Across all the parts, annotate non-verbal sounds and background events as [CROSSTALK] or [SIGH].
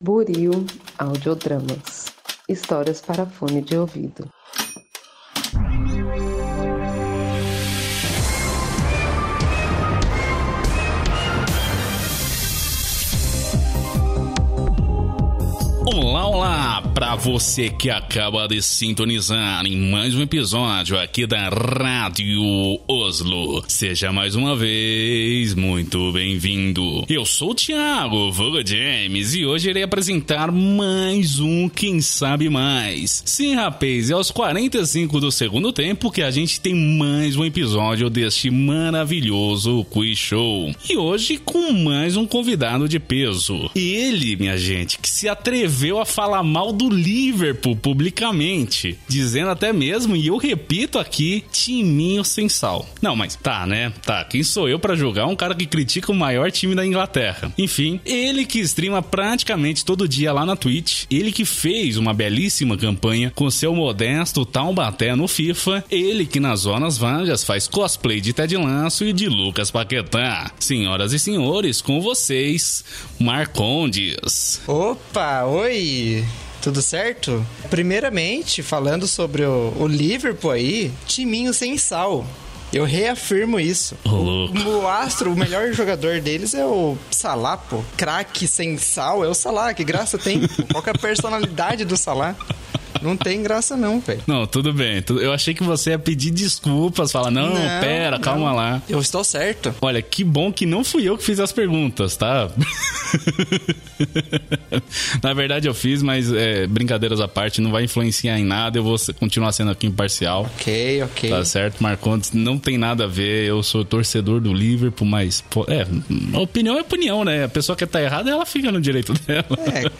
Buril Audiodramas Histórias para fone de ouvido. Para você que acaba de sintonizar em mais um episódio aqui da Rádio Oslo, seja mais uma vez muito bem-vindo. Eu sou o Thiago Voga James e hoje irei apresentar mais um Quem Sabe Mais. Sim, rapaz, é aos 45 do segundo tempo que a gente tem mais um episódio deste maravilhoso quiz show. E hoje com mais um convidado de peso. Ele, minha gente, que se atreveu a falar mal do Liverpool publicamente, dizendo até mesmo, e eu repito aqui, timinho sem sal. Não, mas tá, né? Tá, quem sou eu para julgar um cara que critica o maior time da Inglaterra? Enfim, ele que streama praticamente todo dia lá na Twitch, ele que fez uma belíssima campanha com seu modesto Taubaté no FIFA, ele que nas zonas vagas faz cosplay de Ted Laço e de Lucas Paquetá. Senhoras e senhores, com vocês, Marcondes. Opa, oi! Tudo certo? Primeiramente, falando sobre o, o Liverpool aí, timinho sem sal. Eu reafirmo isso. Louco. O, o astro, o melhor [LAUGHS] jogador deles é o Salah, pô. Craque sem sal é o Salah. Que graça tem? Qual é a personalidade do Salah? Não tem graça não, velho. Não, tudo bem. Eu achei que você ia pedir desculpas, falar, não, Não, pera, não. calma lá. Eu estou certo. Olha, que bom que não fui eu que fiz as perguntas, tá? [LAUGHS] Na verdade eu fiz, mas é, brincadeiras à parte, não vai influenciar em nada, eu vou continuar sendo aqui imparcial. Ok, ok. Tá certo, Marcondes, não tem nada a ver, eu sou torcedor do Liverpool, mas, pô, é, opinião é opinião, né? A pessoa que tá errada, ela fica no direito [LAUGHS] dela.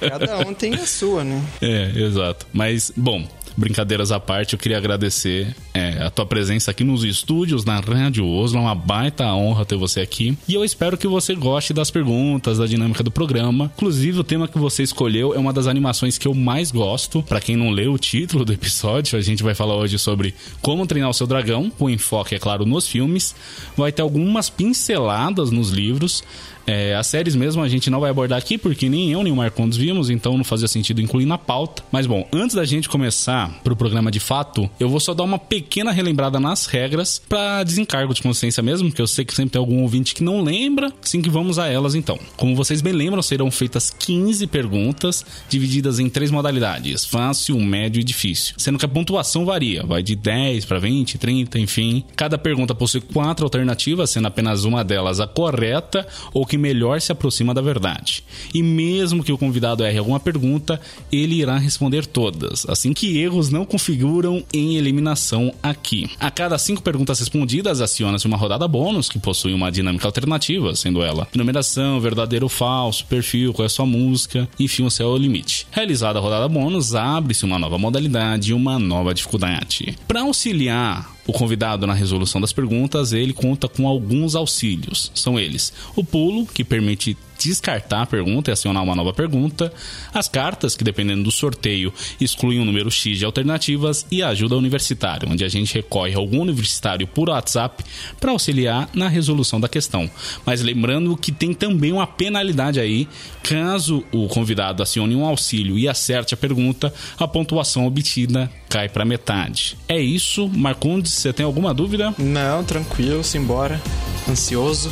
É, cada um tem a sua, né? É, exato. Mas, bom, brincadeiras à parte, eu queria agradecer é, a tua presença aqui nos estúdios na Rádio Oslo. É uma baita honra ter você aqui. E eu espero que você goste das perguntas, da dinâmica do programa. Inclusive, o tema que você escolheu é uma das animações que eu mais gosto. Pra quem não leu o título do episódio, a gente vai falar hoje sobre como treinar o seu dragão, com enfoque, é claro, nos filmes. Vai ter algumas pinceladas nos livros. É, as séries mesmo a gente não vai abordar aqui, porque nem eu nem o Marcondes vimos, então não fazia sentido incluir na pauta. Mas bom, antes da gente começar pro programa de fato, eu vou só dar uma pequena relembrada nas regras para desencargo de consciência mesmo, que eu sei que sempre tem algum ouvinte que não lembra, assim que vamos a elas então. Como vocês bem lembram, serão feitas 15 perguntas, divididas em três modalidades: fácil, médio e difícil. Sendo que a pontuação varia, vai de 10 para 20, 30, enfim. Cada pergunta possui quatro alternativas, sendo apenas uma delas a correta ou que melhor se aproxima da verdade. E mesmo que o convidado erre alguma pergunta, ele irá responder todas, assim que erros não configuram em eliminação aqui. A cada cinco perguntas respondidas, aciona-se uma rodada bônus que possui uma dinâmica alternativa, sendo ela numeração, verdadeiro ou falso, perfil, qual é a sua música, enfim, o seu limite. Realizada a rodada bônus, abre-se uma nova modalidade e uma nova dificuldade. Para auxiliar o convidado na resolução das perguntas, ele conta com alguns auxílios. São eles: o pulo, que permite descartar a pergunta e acionar uma nova pergunta, as cartas, que dependendo do sorteio excluem um número X de alternativas, e a ajuda universitária, onde a gente recorre a algum universitário por WhatsApp para auxiliar na resolução da questão. Mas lembrando que tem também uma penalidade aí, caso o convidado acione um auxílio e acerte a pergunta, a pontuação obtida cai para metade. É isso, Marcondes, você tem alguma dúvida? Não, tranquilo, simbora. Ansioso.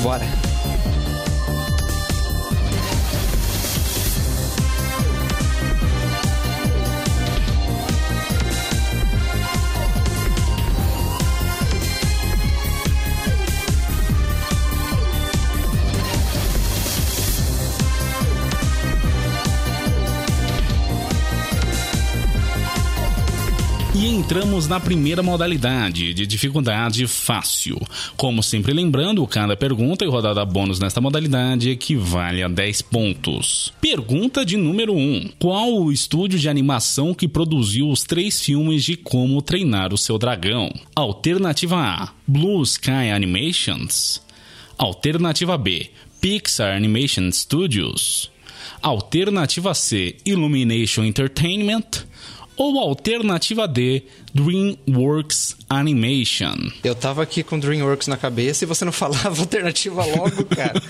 Bora. E entramos na primeira modalidade, de dificuldade fácil. Como sempre lembrando, cada pergunta e rodada bônus nesta modalidade equivale a 10 pontos. Pergunta de número 1. Qual o estúdio de animação que produziu os três filmes de como treinar o seu dragão? Alternativa A: Blue Sky Animations. Alternativa B: Pixar Animation Studios. Alternativa C: Illumination Entertainment. Ou alternativa D, DreamWorks Animation? Eu tava aqui com DreamWorks na cabeça e você não [LAUGHS] falava alternativa logo, cara.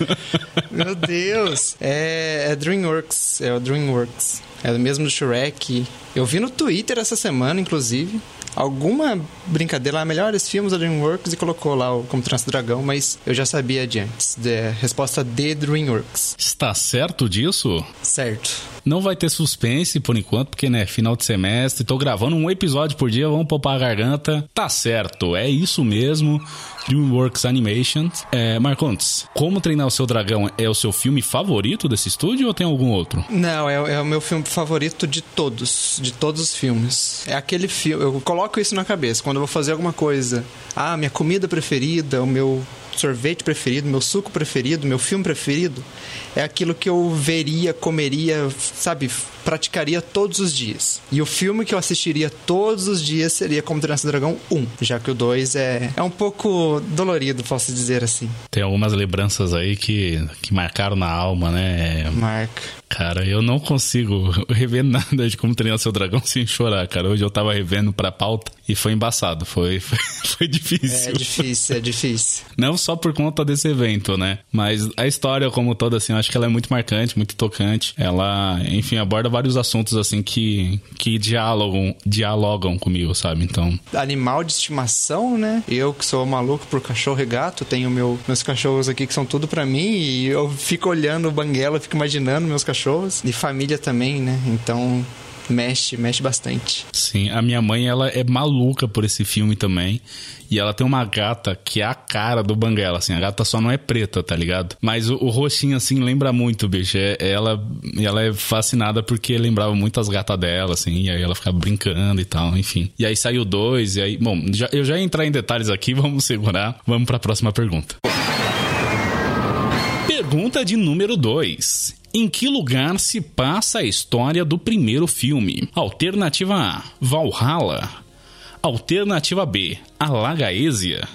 Meu Deus. É, é DreamWorks, é o DreamWorks. É o mesmo do Shrek. Eu vi no Twitter essa semana, inclusive alguma brincadeira lá, melhores filmes da DreamWorks e colocou lá o Como Trança Dragão, mas eu já sabia de antes. De, resposta D, DreamWorks. Está certo disso? Certo. Não vai ter suspense por enquanto, porque, né, final de semestre, tô gravando um episódio por dia, vamos poupar a garganta. Tá certo, é isso mesmo. DreamWorks Animation. É, Marcontes, Como Treinar o Seu Dragão é o seu filme favorito desse estúdio ou tem algum outro? Não, é, é o meu filme favorito de todos, de todos os filmes. É aquele filme, eu coloco isso na cabeça, quando eu vou fazer alguma coisa. Ah, minha comida preferida, o meu sorvete preferido, meu suco preferido, meu filme preferido, é aquilo que eu veria, comeria, sabe, praticaria todos os dias. E o filme que eu assistiria todos os dias seria Como Treinar Dragão 1, já que o 2 é, é um pouco dolorido, posso dizer assim. Tem algumas lembranças aí que, que marcaram na alma, né? Marca. Cara, eu não consigo [LAUGHS] rever nada de como treinar seu dragão sem chorar, cara. Hoje eu tava revendo pra pauta e foi embaçado. Foi, [LAUGHS] foi, foi difícil. É difícil, é difícil. Não só por conta desse evento, né? Mas a história como toda, assim, acho que ela é muito marcante, muito tocante. Ela, enfim, aborda vários assuntos, assim, que, que dialogam, dialogam comigo, sabe? Então... Animal de estimação, né? Eu que sou maluco por cachorro e gato, tenho meu, meus cachorros aqui que são tudo para mim e eu fico olhando o banguela, fico imaginando meus cachorros. E família também, né? Então mexe, mexe bastante. Sim, a minha mãe ela é maluca por esse filme também. E ela tem uma gata que é a cara do Banguela, assim. A gata só não é preta, tá ligado? Mas o, o rostinho, assim, lembra muito, bicho. É, ela, ela é fascinada porque lembrava muito as gatas dela, assim. E aí ela ficava brincando e tal, enfim. E aí saiu dois, e aí... Bom, já, eu já ia entrar em detalhes aqui, [LAUGHS] vamos segurar. Vamos para a próxima pergunta. Pergunta de número 2. Em que lugar se passa a história do primeiro filme? Alternativa A: Valhalla. Alternativa B: Alagaesia.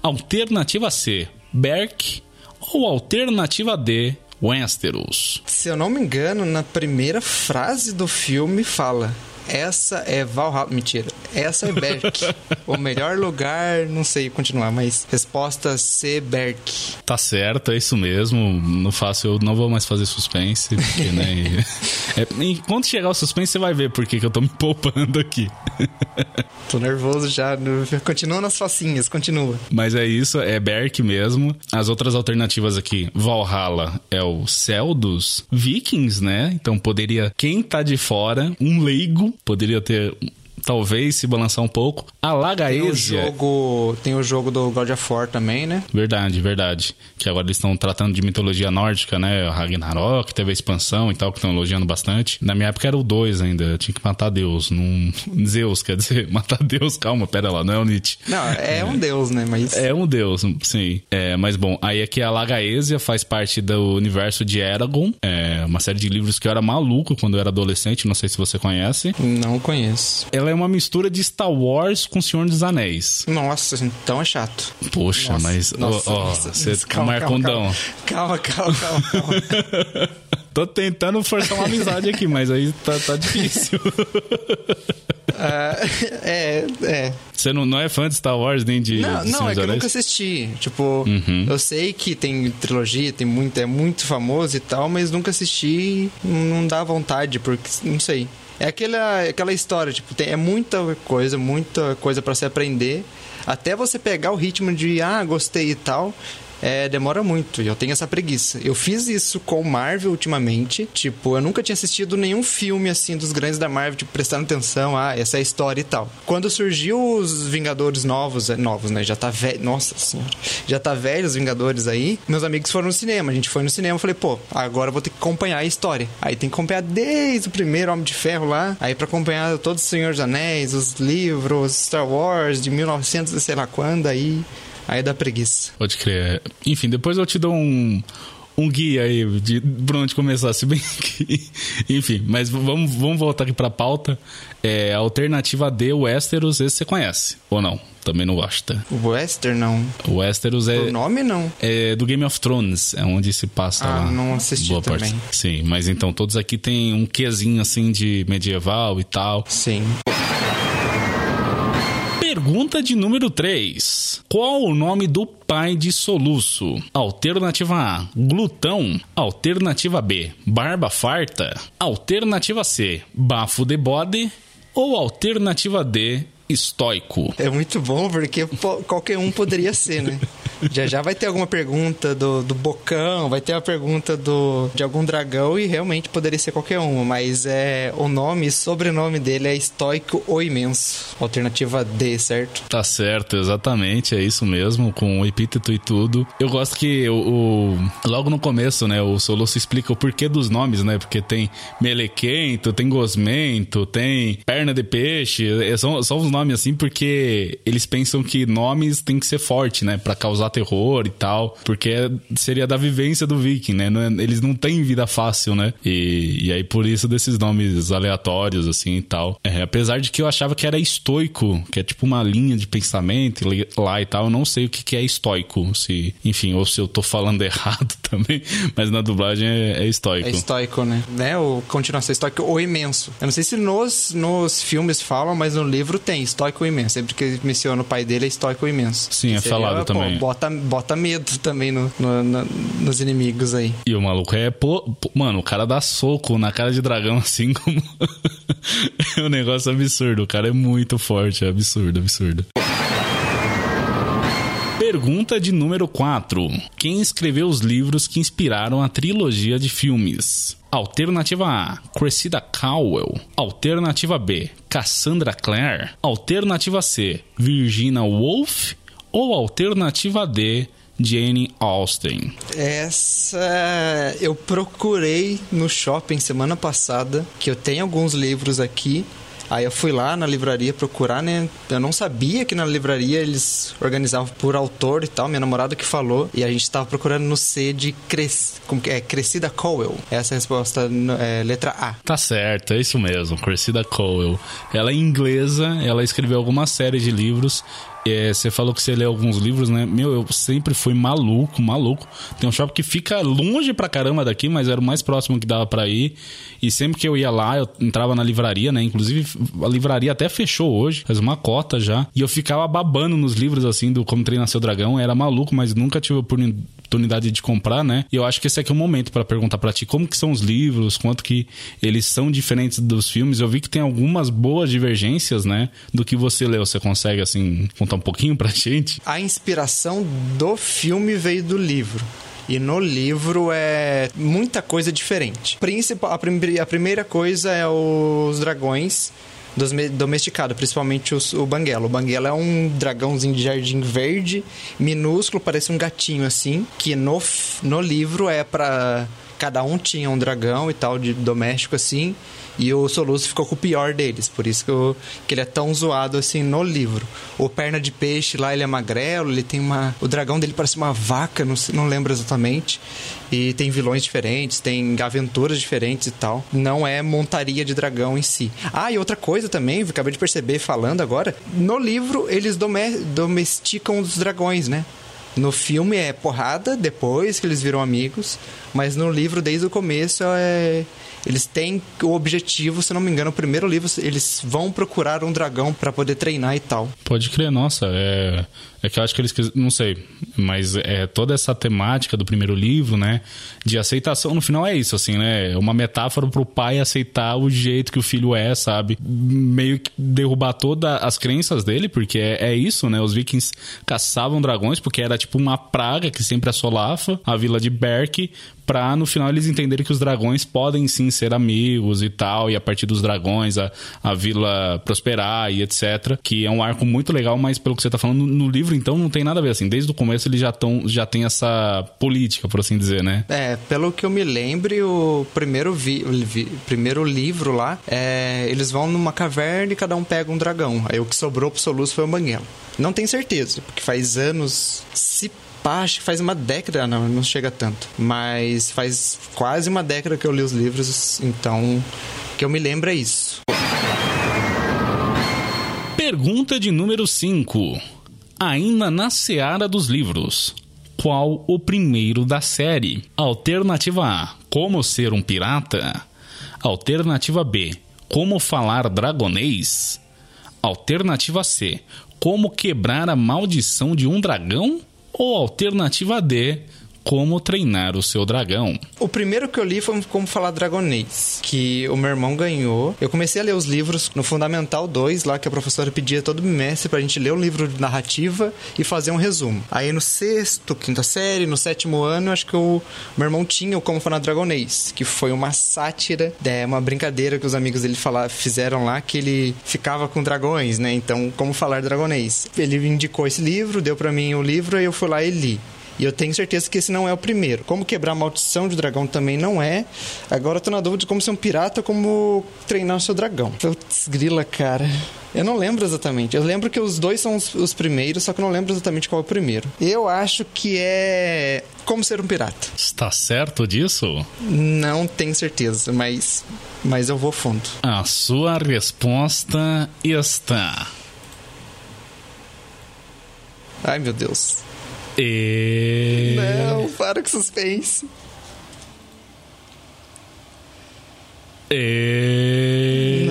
Alternativa C: Berk. Ou alternativa D: Westeros? Se eu não me engano, na primeira frase do filme fala essa é Valhalla. Mentira. Essa é Berk. [LAUGHS] o melhor lugar, não sei continuar, mas resposta C, Berk. Tá certo, é isso mesmo. Não faço, eu não vou mais fazer suspense. Porque, né? [LAUGHS] é, enquanto chegar o suspense, você vai ver por que eu tô me poupando aqui. [LAUGHS] tô nervoso já. Continua nas facinhas, continua. Mas é isso, é Berk mesmo. As outras alternativas aqui, Valhalla é o céu dos vikings, né? Então poderia, quem tá de fora, um leigo, poderia ter talvez se balançar um pouco. A Lagaesia. Tem o jogo, tem o jogo do God of War também, né? Verdade, verdade. Que agora eles estão tratando de mitologia nórdica, né? Ragnarok, teve a expansão e tal, que estão elogiando bastante. Na minha época era o 2 ainda, tinha que matar Deus. Num... [LAUGHS] Zeus, quer dizer, [LAUGHS] matar Deus, calma, pera lá, não é o Nietzsche. Não, é, é um deus, né? Mas... É um deus, sim. É, mas bom, aí aqui a Lagaesia faz parte do universo de Eragon, é uma série de livros que eu era maluco quando eu era adolescente, não sei se você conhece. Não conheço. Ela é uma mistura de Star Wars com Senhor dos Anéis. Nossa, então é chato. Poxa, nossa, mas. Nossa, ó, você calma, Marcondão. Calma, calma, calma, calma. [LAUGHS] Tô tentando forçar uma amizade aqui, mas aí tá, tá difícil. Uh, [LAUGHS] é, é. Você não, não é fã de Star Wars nem de. Não, de não é que eu nunca assisti. Tipo, uhum. eu sei que tem trilogia, tem muito, é muito famoso e tal, mas nunca assisti, não dá vontade, porque não sei. É aquela, aquela história, tipo, tem, é muita coisa, muita coisa para se aprender. Até você pegar o ritmo de, ah, gostei e tal é, demora muito e eu tenho essa preguiça. Eu fiz isso com Marvel ultimamente. Tipo, eu nunca tinha assistido nenhum filme assim dos grandes da Marvel, tipo, prestando atenção, ah, essa é a história e tal. Quando surgiu os Vingadores novos, é, novos, né? Já tá velho. Nossa senhora. Já tá velho os Vingadores aí. Meus amigos foram no cinema. A gente foi no cinema. Eu falei, pô, agora eu vou ter que acompanhar a história. Aí tem que acompanhar desde o primeiro Homem de Ferro lá. Aí para acompanhar todos os Senhor dos Anéis, os livros, Star Wars de 1900 e sei lá quando. Aí Aí dá preguiça. Pode crer. Enfim, depois eu te dou um, um guia aí de por onde começar, se bem [LAUGHS] que. Enfim, mas vamos, vamos voltar aqui pra pauta. É, alternativa D, Westeros, esse você conhece, ou não? Também não gosta. O Wester, não. O Westeros é. O nome, não. É do Game of Thrones, é onde se passa ah, lá. não assisti boa também. Parte. Sim, mas então todos aqui tem um quezinho assim de medieval e tal. Sim. Pergunta de número 3. Qual o nome do pai de soluço? Alternativa A: glutão. Alternativa B: barba farta. Alternativa C: bafo de bode. Ou alternativa D: estoico. É muito bom porque pô, qualquer um poderia ser, né? Já já vai ter alguma pergunta do, do Bocão, vai ter uma pergunta do, de algum dragão e realmente poderia ser qualquer um, mas é o nome e sobrenome dele é estoico ou imenso. Alternativa D, certo? Tá certo, exatamente, é isso mesmo, com o epíteto e tudo. Eu gosto que o, o logo no começo, né, o Soluço explica o porquê dos nomes, né? Porque tem melequento, tem gosmento, tem perna de peixe, é, são, são os nomes assim porque eles pensam que nomes tem que ser forte, né, para causar terror e tal, porque seria da vivência do viking, né? Eles não têm vida fácil, né? E, e aí por isso desses nomes aleatórios assim e tal. É, apesar de que eu achava que era estoico, que é tipo uma linha de pensamento lá e tal, eu não sei o que, que é estoico, se, enfim, ou se eu tô falando [LAUGHS] errado também, mas na dublagem é, é estoico. É estoico, né? né? O continuação estoico ou imenso. Eu não sei se nos, nos filmes falam, mas no livro tem estoico imenso. Sempre que menciona o pai dele é estoico imenso. Sim, é seria, falado pô, também. Bota, bota medo também no, no, no, nos inimigos aí. E o maluco é. Pô, pô, mano, o cara dá soco na cara de dragão [LAUGHS] assim como. [LAUGHS] é um negócio absurdo. O cara é muito forte, é absurdo, absurdo. Pergunta de número 4. Quem escreveu os livros que inspiraram a trilogia de filmes? Alternativa A, Cressida Cowell. Alternativa B, Cassandra Clare. Alternativa C, Virginia Woolf. Ou alternativa D, Jane Austen? Essa eu procurei no shopping semana passada, que eu tenho alguns livros aqui. Aí eu fui lá na livraria procurar, né? Eu não sabia que na livraria eles organizavam por autor e tal. Minha namorada que falou. E a gente tava procurando no C de Cres... Como que é? Cressida Cowell. Essa é a resposta, é, letra A. Tá certo, é isso mesmo. Cressida Cowell. Ela é inglesa, ela escreveu algumas séries de livros. É, você falou que você lê alguns livros, né? Meu, eu sempre fui maluco, maluco. Tem um shopping que fica longe pra caramba daqui, mas era o mais próximo que dava pra ir. E sempre que eu ia lá, eu entrava na livraria, né? Inclusive, a livraria até fechou hoje, faz uma cota já. E eu ficava babando nos livros, assim, do Como Treinar Seu Dragão. Era maluco, mas nunca tive oportunidade de comprar, né? E eu acho que esse aqui é o momento para perguntar para ti como que são os livros, quanto que eles são diferentes dos filmes. Eu vi que tem algumas boas divergências, né? Do que você leu. Você consegue, assim, contar um pouquinho pra [LAUGHS] gente? A inspiração do filme veio do livro. E no livro é muita coisa diferente. Principal, a, prim a primeira coisa é os dragões domesticado, principalmente os, o Banguela. O Banguela é um dragãozinho de jardim verde, minúsculo, parece um gatinho assim, que no, no livro é para cada um tinha um dragão e tal de doméstico assim. E o Soluço ficou com o pior deles, por isso que, eu, que ele é tão zoado assim no livro. O Perna de Peixe lá, ele é magrelo, ele tem uma. O dragão dele parece uma vaca, não, não lembro exatamente. E tem vilões diferentes, tem aventuras diferentes e tal. Não é montaria de dragão em si. Ah, e outra coisa também, acabei de perceber falando agora. No livro, eles domesticam os dragões, né? No filme é porrada, depois que eles viram amigos, mas no livro, desde o começo, é eles têm o objetivo, se não me engano, o primeiro livro, eles vão procurar um dragão para poder treinar e tal. Pode crer, nossa, é é que eu acho que eles. Não sei. Mas é toda essa temática do primeiro livro, né? De aceitação, no final é isso, assim, né? É uma metáfora pro pai aceitar o jeito que o filho é, sabe? Meio que derrubar todas as crenças dele, porque é, é isso, né? Os vikings caçavam dragões porque era tipo uma praga que sempre assolafa a vila de Berk pra no final eles entenderem que os dragões podem sim ser amigos e tal, e a partir dos dragões a, a vila prosperar e etc. Que é um arco muito legal, mas pelo que você tá falando, no, no livro então não tem nada a ver, assim. Desde o começo eles já, tão, já tem essa política, por assim dizer, né? É, pelo que eu me lembre, o primeiro, vi, vi primeiro livro lá, é, eles vão numa caverna e cada um pega um dragão. Aí o que sobrou pro Soluço foi o Banguela. Não tenho certeza, porque faz anos. Se pá, acho que faz uma década, não, não chega tanto. Mas faz quase uma década que eu li os livros, então que eu me lembro é isso. Pergunta de número 5. Ainda na seara dos livros. Qual o primeiro da série? Alternativa A: Como ser um pirata? Alternativa B: Como falar dragonês? Alternativa C: Como quebrar a maldição de um dragão? Ou alternativa D: como Treinar o Seu Dragão. O primeiro que eu li foi Como Falar Dragonês, que o meu irmão ganhou. Eu comecei a ler os livros no Fundamental 2, lá que a professora pedia todo mês pra gente ler um livro de narrativa e fazer um resumo. Aí no sexto, quinta série, no sétimo ano, acho que o meu irmão tinha o Como Falar Dragonês, que foi uma sátira, é uma brincadeira que os amigos dele falaram, fizeram lá, que ele ficava com dragões, né? Então, Como Falar Dragonês. Ele indicou esse livro, deu para mim o livro, aí eu fui lá e li. E eu tenho certeza que esse não é o primeiro. Como quebrar a maldição de dragão também não é. Agora eu tô na dúvida de como ser um pirata ou como treinar o seu dragão. Putz, grila, cara. Eu não lembro exatamente. Eu lembro que os dois são os, os, primeiros, só que eu não lembro exatamente qual é o primeiro. Eu acho que é Como Ser um Pirata. Está certo disso? Não tenho certeza, mas, mas eu vou fundo. A sua resposta está. Ai, meu Deus. E... Não, para com suspense. E...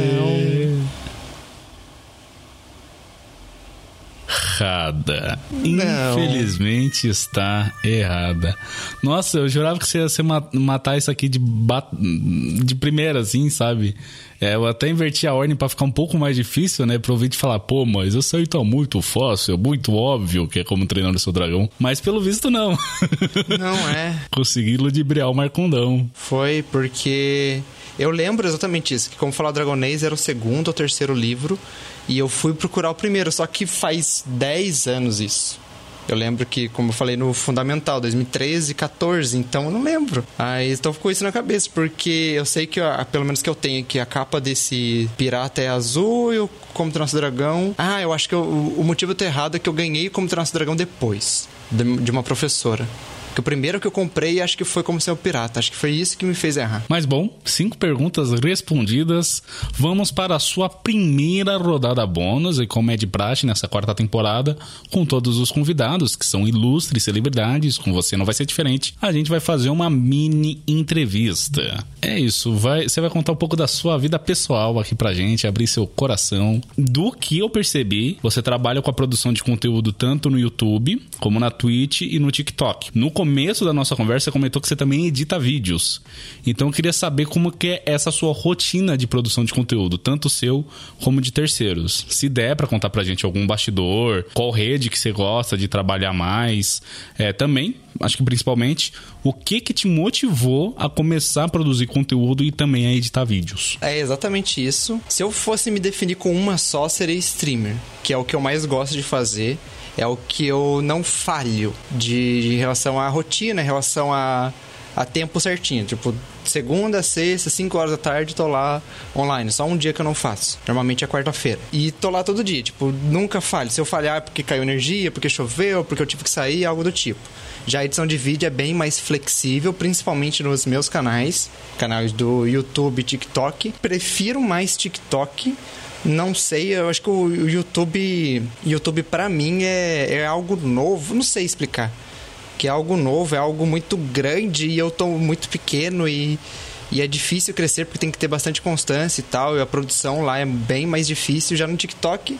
Errada. Não. Infelizmente está errada. Nossa, eu jurava que você ia matar isso aqui de, bat... de primeira, assim, sabe? É, eu até inverti a ordem para ficar um pouco mais difícil, né? Pra ouvir te falar, pô, mas isso aí tá muito fácil, muito óbvio que é como treinar o seu dragão. Mas pelo visto, não. [LAUGHS] Não é. Consegui ludibriar o Marcondão. Foi porque eu lembro exatamente isso, que como falar Dragonês era o segundo ou terceiro livro, e eu fui procurar o primeiro, só que faz 10 anos isso. Eu lembro que, como eu falei no Fundamental, 2013, 14, então eu não lembro. Aí então ficou isso na cabeça, porque eu sei que, ó, pelo menos que eu tenho aqui, a capa desse pirata é azul e o Como Treinar Dragão. Ah, eu acho que eu, o motivo tá errado é que eu ganhei Como Treinar Dragão depois, de, de uma professora. Que o primeiro que eu comprei acho que foi como ser um pirata. Acho que foi isso que me fez errar. Mas bom, cinco perguntas respondidas. Vamos para a sua primeira rodada bônus. E como é de praxe nessa quarta temporada, com todos os convidados, que são ilustres celebridades, com você não vai ser diferente. A gente vai fazer uma mini entrevista. É isso, vai, você vai contar um pouco da sua vida pessoal aqui pra gente, abrir seu coração. Do que eu percebi, você trabalha com a produção de conteúdo tanto no YouTube, como na Twitch e no TikTok. No começo da nossa conversa, você comentou que você também edita vídeos. Então eu queria saber como que é essa sua rotina de produção de conteúdo, tanto seu como de terceiros. Se der para contar pra gente algum bastidor, qual rede que você gosta de trabalhar mais, é, também, acho que principalmente, o que que te motivou a começar a produzir conteúdo e também a editar vídeos? É exatamente isso. Se eu fosse me definir com uma só, seria streamer, que é o que eu mais gosto de fazer é o que eu não falho de, em relação à rotina, em relação a, a tempo certinho. Tipo, segunda, sexta, 5 horas da tarde, tô lá online. Só um dia que eu não faço. Normalmente é quarta-feira. E tô lá todo dia. Tipo, nunca falho. Se eu falhar é porque caiu energia, porque choveu, porque eu tive que sair, algo do tipo. Já a edição de vídeo é bem mais flexível, principalmente nos meus canais, canais do YouTube e TikTok. Prefiro mais TikTok não sei, eu acho que o YouTube, YouTube para mim é, é algo novo, não sei explicar. Que é algo novo, é algo muito grande e eu tô muito pequeno e, e é difícil crescer porque tem que ter bastante constância e tal. E a produção lá é bem mais difícil. Já no TikTok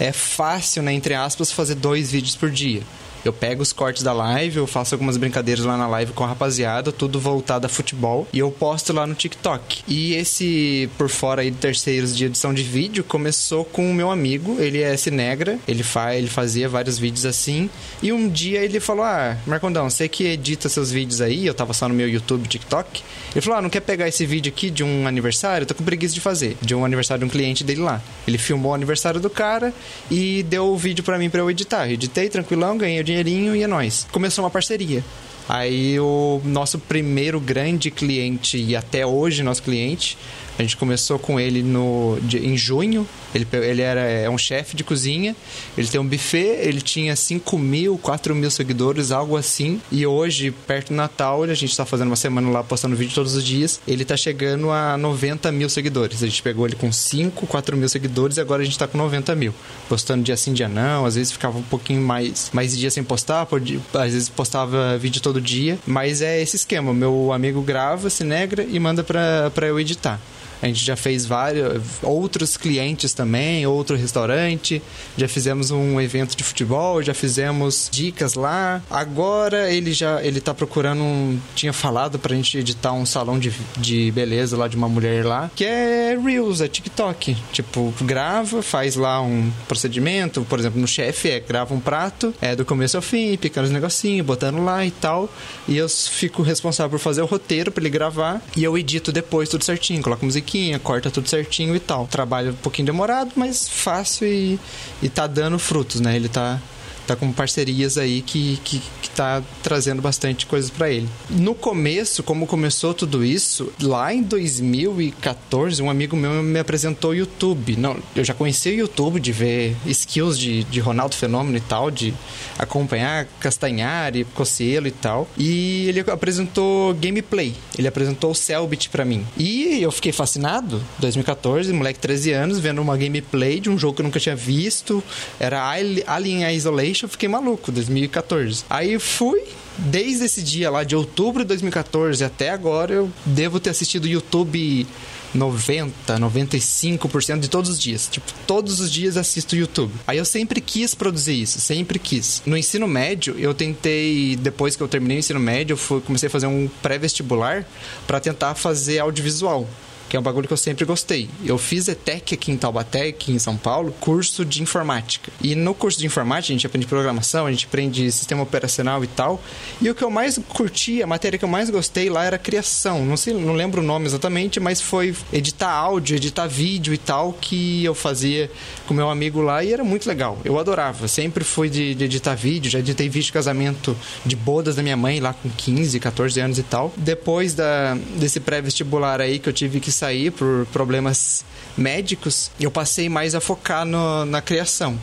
é fácil, né, entre aspas, fazer dois vídeos por dia. Eu pego os cortes da live, eu faço algumas brincadeiras lá na live com a rapaziada, tudo voltado a futebol, e eu posto lá no TikTok. E esse por fora aí de terceiros de edição de vídeo começou com o meu amigo, ele é cinegra, ele faz, ele fazia vários vídeos assim, e um dia ele falou: "Ah, Marcondão, você que edita seus vídeos aí, eu tava só no meu YouTube, TikTok". Ele falou: "Ah, não quer pegar esse vídeo aqui de um aniversário? Eu tô com preguiça de fazer, de um aniversário de um cliente dele lá". Ele filmou o aniversário do cara e deu o vídeo para mim para eu editar. Eu editei tranquilão, ganhei o dinheiro dinheirinho e é nóis. Começou uma parceria. Aí o nosso primeiro grande cliente, e até hoje nosso cliente, a gente começou com ele no, em junho Ele, ele era, é um chefe de cozinha, ele tem um buffet, ele tinha 5 mil, 4 mil seguidores, algo assim. E hoje, perto do Natal, a gente tá fazendo uma semana lá, postando vídeo todos os dias, ele tá chegando a 90 mil seguidores. A gente pegou ele com 5, 4 mil seguidores e agora a gente tá com 90 mil. Postando dia sim, dia não, às vezes ficava um pouquinho mais, mais dias sem postar, às vezes postava vídeo todo dia, mas é esse esquema. Meu amigo grava, se negra e manda pra eu editar. A gente já fez vários outros clientes também, outro restaurante, já fizemos um evento de futebol, já fizemos dicas lá. Agora ele já ele tá procurando um, tinha falado pra gente editar um salão de, de beleza lá de uma mulher lá, que é Reels, é TikTok. Tipo, grava, faz lá um procedimento, por exemplo, no chefe é grava um prato, é do começo ao fim, picando os negocinhos, botando lá e tal. E eu fico responsável por fazer o roteiro para ele gravar e eu edito depois tudo certinho, coloco musiquinha corta tudo certinho e tal. Trabalho um pouquinho demorado, mas fácil e, e tá dando frutos, né? Ele tá tá com parcerias aí que, que, que tá trazendo bastante coisas para ele. No começo, como começou tudo isso, lá em 2014, um amigo meu me apresentou o YouTube. Não, eu já conhecia o YouTube de ver skills de, de Ronaldo Fenômeno e tal, de acompanhar Castanhari, Cocielo e tal. E ele apresentou gameplay. Ele apresentou o Cellbit para mim. E eu fiquei fascinado. 2014, moleque 13 anos, vendo uma gameplay de um jogo que eu nunca tinha visto. Era Alien Isolation eu fiquei maluco, 2014. Aí fui, desde esse dia lá de outubro de 2014 até agora, eu devo ter assistido YouTube 90, 95% de todos os dias. Tipo, todos os dias assisto YouTube. Aí eu sempre quis produzir isso, sempre quis. No ensino médio, eu tentei, depois que eu terminei o ensino médio, eu fui, comecei a fazer um pré-vestibular para tentar fazer audiovisual que é um bagulho que eu sempre gostei. Eu fiz ETEC aqui em Taubaté, aqui em São Paulo, curso de informática. E no curso de informática a gente aprende programação, a gente aprende sistema operacional e tal. E o que eu mais curti, a matéria que eu mais gostei lá era criação. Não sei, não lembro o nome exatamente, mas foi editar áudio, editar vídeo e tal que eu fazia com meu amigo lá e era muito legal. Eu adorava. Sempre fui de, de editar vídeo, já editei vídeo de casamento de bodas da minha mãe lá com 15, 14 anos e tal. Depois da, desse pré-vestibular aí que eu tive que sair por problemas médicos, eu passei mais a focar no, na criação.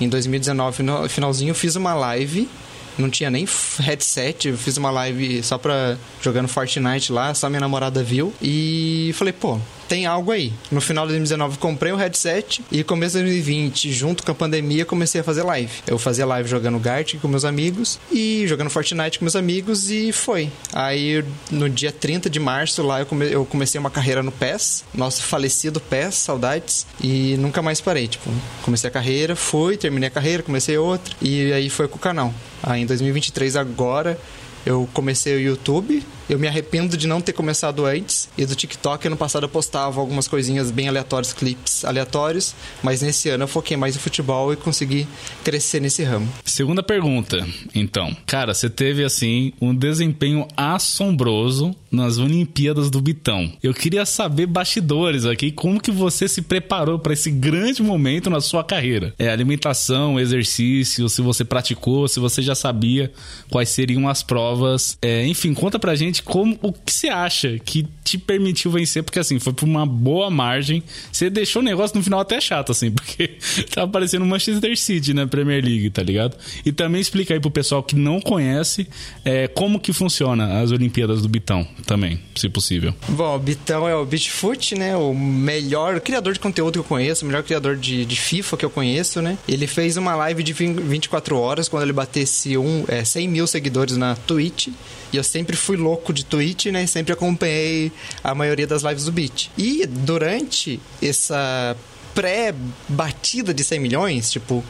Em 2019, no finalzinho, eu fiz uma live não tinha nem headset, eu fiz uma live só pra jogando Fortnite lá, só minha namorada viu. E falei, pô, tem algo aí. No final de 2019 comprei um headset e começo de 2020, junto com a pandemia, comecei a fazer live. Eu fazia live jogando Gartic com meus amigos e jogando Fortnite com meus amigos e foi. Aí no dia 30 de março lá eu, come eu comecei uma carreira no PES, nosso falecido PES, saudades, e nunca mais parei, tipo, comecei a carreira, fui, terminei a carreira, comecei outra e aí foi com o canal. Aí em 2023 agora eu comecei o YouTube, eu me arrependo de não ter começado antes. E do TikTok, ano passado eu postava algumas coisinhas bem aleatórias, clips aleatórios. Mas nesse ano eu foquei mais no futebol e consegui crescer nesse ramo. Segunda pergunta, então. Cara, você teve, assim, um desempenho assombroso nas Olimpíadas do Bitão. Eu queria saber bastidores aqui, como que você se preparou para esse grande momento na sua carreira? É alimentação, exercício, se você praticou, se você já sabia quais seriam as provas. É, enfim, conta pra gente como o que você acha que te permitiu vencer, porque assim, foi por uma boa margem. Você deixou o negócio no final até chato, assim, [LAUGHS] porque tava parecendo Manchester City na Premier League, tá ligado? E também explica aí pro pessoal que não conhece é, como que funciona as Olimpíadas do Bitão também, se possível. Bom, o Bitão é o Beachfoot, né? O melhor criador de conteúdo que eu conheço, o melhor criador de, de FIFA que eu conheço, né? Ele fez uma live de 24 horas quando ele batesse um, é, 100 mil seguidores na Twitch. E eu sempre fui louco de Twitch, né? Sempre acompanhei a maioria das lives do Beat. E durante essa pré-batida de 100 milhões, tipo,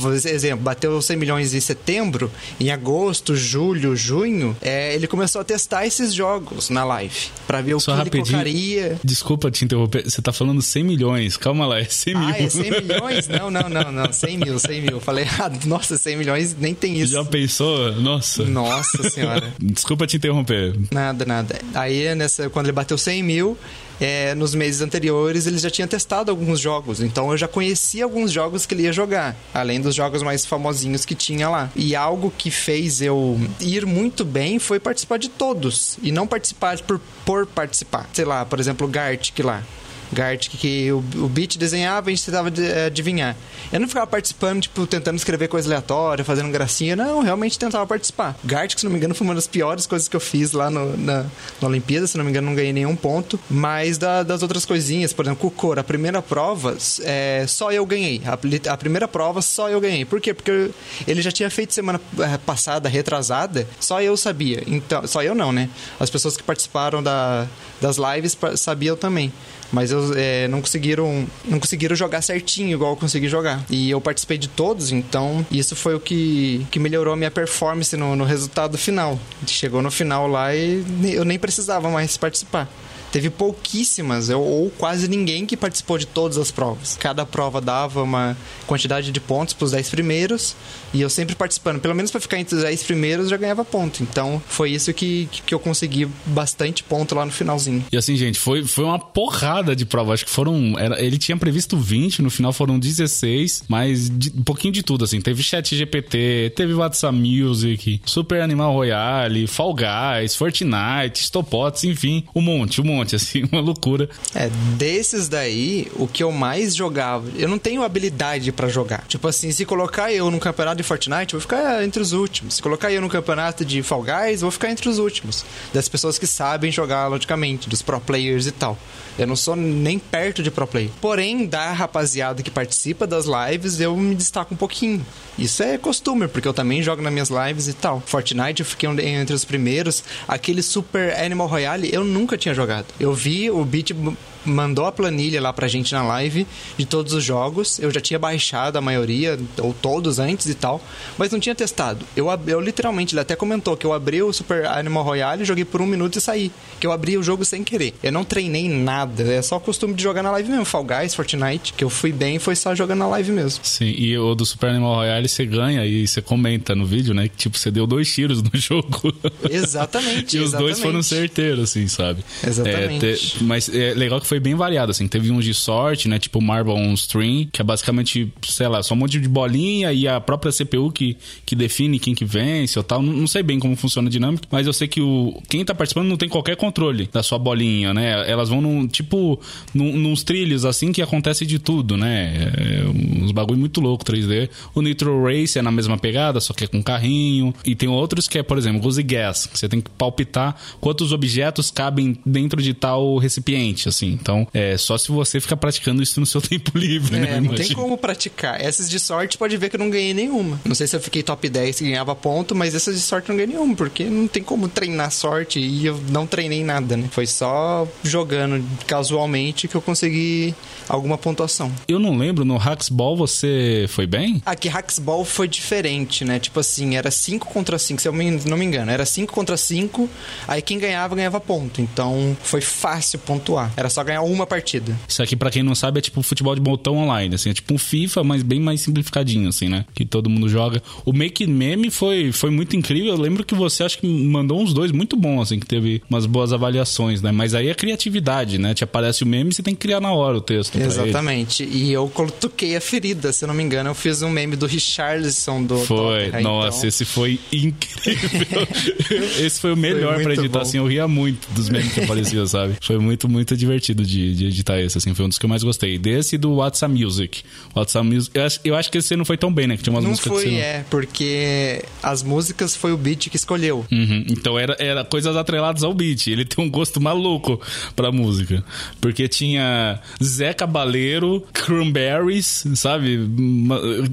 por exemplo, bateu 100 milhões em setembro, em agosto, julho, junho, é, ele começou a testar esses jogos na live, para ver o Só que rapidinho. ele colocaria. Desculpa te interromper, você tá falando 100 milhões, calma lá, é 100 mil. Ah, é 100 milhões? Não, não, não, não, 100 mil, 100 mil. Falei, ah, [LAUGHS] nossa, 100 milhões nem tem isso. Já pensou? Nossa. Nossa senhora. [LAUGHS] Desculpa te interromper. Nada, nada. Aí, nessa, quando ele bateu 100 mil, é, nos meses anteriores ele já tinha testado alguns jogos, então eu já conhecia alguns jogos que ele ia jogar, além dos jogos mais famosinhos que tinha lá. E algo que fez eu ir muito bem foi participar de todos, e não participar por, por participar. Sei lá, por exemplo, Gartic lá. Gartic, que o, o beat desenhava e a gente tentava é, adivinhar. Eu não ficava participando, tipo, tentando escrever coisa aleatória, fazendo gracinha. Não, realmente tentava participar. Gartic, se não me engano, foi uma das piores coisas que eu fiz lá no, na, na Olimpíada. Se não me engano, não ganhei nenhum ponto. Mas da, das outras coisinhas, por exemplo, Cor, a primeira prova, é, só eu ganhei. A, a, primeira prova, só eu ganhei. Por quê? Porque ele já tinha feito semana é, passada, retrasada, só eu sabia. Então, só eu não, né? As pessoas que participaram da, das lives sabiam também mas eu, é, não conseguiram não conseguiram jogar certinho igual eu consegui jogar. E eu participei de todos, então isso foi o que, que melhorou a minha performance no, no resultado final. Chegou no final lá e eu nem precisava mais participar teve pouquíssimas ou quase ninguém que participou de todas as provas. Cada prova dava uma quantidade de pontos para os 10 primeiros e eu sempre participando, pelo menos para ficar entre os 10 primeiros já ganhava ponto. Então foi isso que, que eu consegui bastante ponto lá no finalzinho. E assim, gente, foi, foi uma porrada de prova. Acho que foram. Era, ele tinha previsto 20, no final foram 16, mas de, um pouquinho de tudo, assim. Teve Chat GPT, teve WhatsApp Music, Super Animal Royale, Fall Guys, Fortnite, Stopots, enfim, um monte, um monte monte, assim, [LAUGHS] uma loucura. É, desses daí, o que eu mais jogava, eu não tenho habilidade para jogar. Tipo assim, se colocar eu no campeonato de Fortnite, eu vou ficar entre os últimos. Se colocar eu no campeonato de Fall Guys, eu vou ficar entre os últimos. Das pessoas que sabem jogar, logicamente, dos pro players e tal. Eu não sou nem perto de pro player. Porém, da rapaziada que participa das lives, eu me destaco um pouquinho. Isso é costume, porque eu também jogo nas minhas lives e tal. Fortnite eu fiquei entre os primeiros. Aquele Super Animal Royale eu nunca tinha jogado. Eu vi o Beat mandou a planilha lá pra gente na live de todos os jogos. Eu já tinha baixado a maioria, ou todos antes e tal, mas não tinha testado. Eu, eu literalmente, ele até comentou que eu abri o Super Animal Royale, joguei por um minuto e saí. Que eu abri o jogo sem querer. Eu não treinei nada, é só costume de jogar na live mesmo. Fall Guys, Fortnite, que eu fui bem foi só jogando na live mesmo. Sim, e o do Super Animal Royale você ganha e você comenta no vídeo, né? Que tipo, você deu dois tiros no [LAUGHS] jogo. Exatamente. e os exatamente. dois foram certeiros, assim, sabe? Exatamente. É, te, mas é legal que foi bem variado, assim. Teve uns de sorte, né? Tipo Marble on String, que é basicamente, sei lá, só um monte de bolinha e a própria CPU que, que define quem que vence ou tal. Não, não sei bem como funciona a dinâmica, mas eu sei que o quem tá participando não tem qualquer controle da sua bolinha, né? Elas vão num, tipo, num, nos trilhos, assim, que acontece de tudo, né? É, uns bagulho muito louco 3D. O Nitro Race é na mesma pegada, só que é com carrinho. E tem outros que é, por exemplo, Goose Gas. Você tem que palpitar quantos objetos cabem dentro de tal recipiente, assim. Então, é, só se você ficar praticando isso no seu [LAUGHS] tempo livre, é, né? Não tem como praticar. Essas de sorte pode ver que eu não ganhei nenhuma. Não sei se eu fiquei top 10 e ganhava ponto, mas essas de sorte eu não ganhei nenhuma, porque não tem como treinar sorte e eu não treinei nada, né? Foi só jogando casualmente que eu consegui alguma pontuação. Eu não lembro, no Hacksball você foi bem? Aqui, Hacksball foi diferente, né? Tipo assim, era 5 contra 5, se eu não me engano. Era 5 contra 5, aí quem ganhava, ganhava ponto. Então, foi fácil pontuar. Era só ganhar uma partida. Isso aqui, para quem não sabe, é tipo futebol de botão online, assim, é tipo um FIFA, mas bem mais simplificadinho, assim, né? Que todo mundo joga. O Make Meme foi, foi muito incrível. Eu lembro que você acho que mandou uns dois muito bons, assim, que teve umas boas avaliações, né? Mas aí é criatividade, né? Te aparece o meme e você tem que criar na hora o texto. Exatamente. E eu toquei a ferida, se eu não me engano. Eu fiz um meme do Richarlison do Foi, Top, nossa, então... esse foi incrível. [LAUGHS] esse foi o melhor foi pra editar, bom. assim. Eu ria muito dos memes que apareciam, sabe? Foi muito, muito divertido de, de de editar esse, assim, foi um dos que eu mais gostei. Desse e do WhatsApp Music. WhatsApp Music, eu acho, eu acho que esse não foi tão bem, né? Que tinha umas não músicas foi, que você não... é, porque as músicas foi o beat que escolheu. Uhum, então era, era coisas atreladas ao beat. Ele tem um gosto maluco pra música. Porque tinha Zé Cabaleiro, Cranberries, sabe?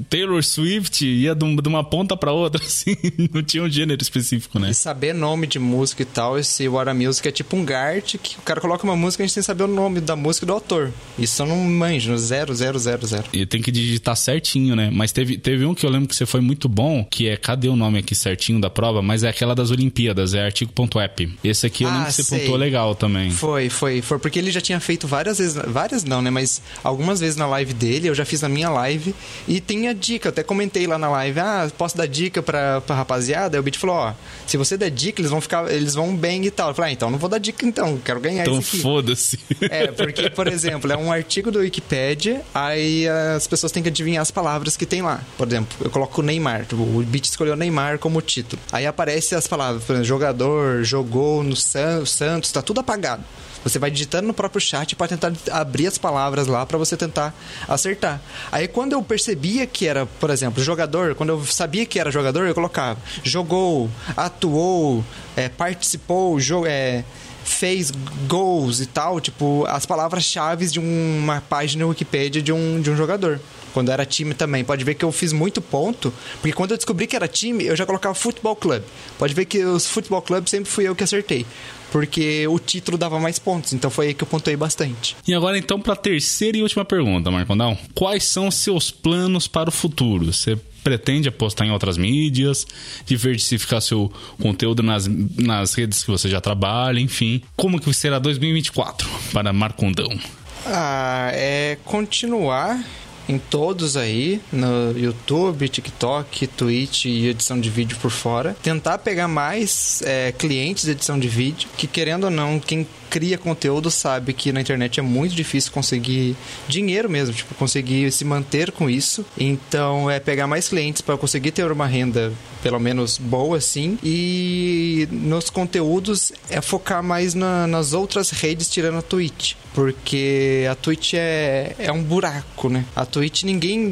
Taylor Swift, ia de uma ponta pra outra, [LAUGHS] assim. Não tinha um gênero específico, né? E saber nome de música e tal, esse What Music é tipo um GART que o cara coloca uma música e a gente tem que saber o nome da música do autor. Isso eu não manjo, zero, zero, zero, zero. E tem que digitar certinho, né? Mas teve, teve um que eu lembro que você foi muito bom, que é, cadê o nome aqui certinho da prova? Mas é aquela das Olimpíadas, é artigo.app. Esse aqui eu ah, lembro que você sei. pontuou legal também. Foi, foi, foi porque ele já tinha feito várias vezes, várias não, né? Mas algumas vezes na live dele, eu já fiz na minha live e tem a dica, eu até comentei lá na live, ah, posso dar dica pra, pra rapaziada? Aí o Bit falou, ó, se você der dica, eles vão ficar, eles vão bem e tal. Eu falei, ah, então não vou dar dica então, quero ganhar então, isso aqui. foda-se. [LAUGHS] É, porque, por exemplo, é um artigo do Wikipedia, aí as pessoas têm que adivinhar as palavras que tem lá. Por exemplo, eu coloco Neymar, o Bit escolheu Neymar como título. Aí aparece as palavras, por exemplo, jogador, jogou no San Santos, tá tudo apagado. Você vai digitando no próprio chat para tentar abrir as palavras lá para você tentar acertar. Aí quando eu percebia que era, por exemplo, jogador, quando eu sabia que era jogador, eu colocava jogou, atuou, é, participou, jo é, fez gols e tal, tipo, as palavras-chave de uma página Wikipedia de um, de um jogador. Quando era time também. Pode ver que eu fiz muito ponto, porque quando eu descobri que era time, eu já colocava futebol club. Pode ver que os futebol club sempre fui eu que acertei porque o título dava mais pontos. Então foi aí que eu pontuei bastante. E agora então para a terceira e última pergunta, Marcondão. Quais são os seus planos para o futuro? Você pretende apostar em outras mídias, diversificar seu conteúdo nas, nas redes que você já trabalha, enfim. Como que será 2024 para Marcondão? Ah, é continuar em todos aí, no YouTube, TikTok, Twitch e edição de vídeo por fora. Tentar pegar mais é, clientes de edição de vídeo, que querendo ou não, quem cria conteúdo sabe que na internet é muito difícil conseguir dinheiro mesmo, tipo, conseguir se manter com isso. Então, é pegar mais clientes para conseguir ter uma renda pelo menos boa, assim. E nos conteúdos é focar mais na, nas outras redes tirando a Twitch. Porque a Twitch é, é um buraco, né? A Twitch ninguém.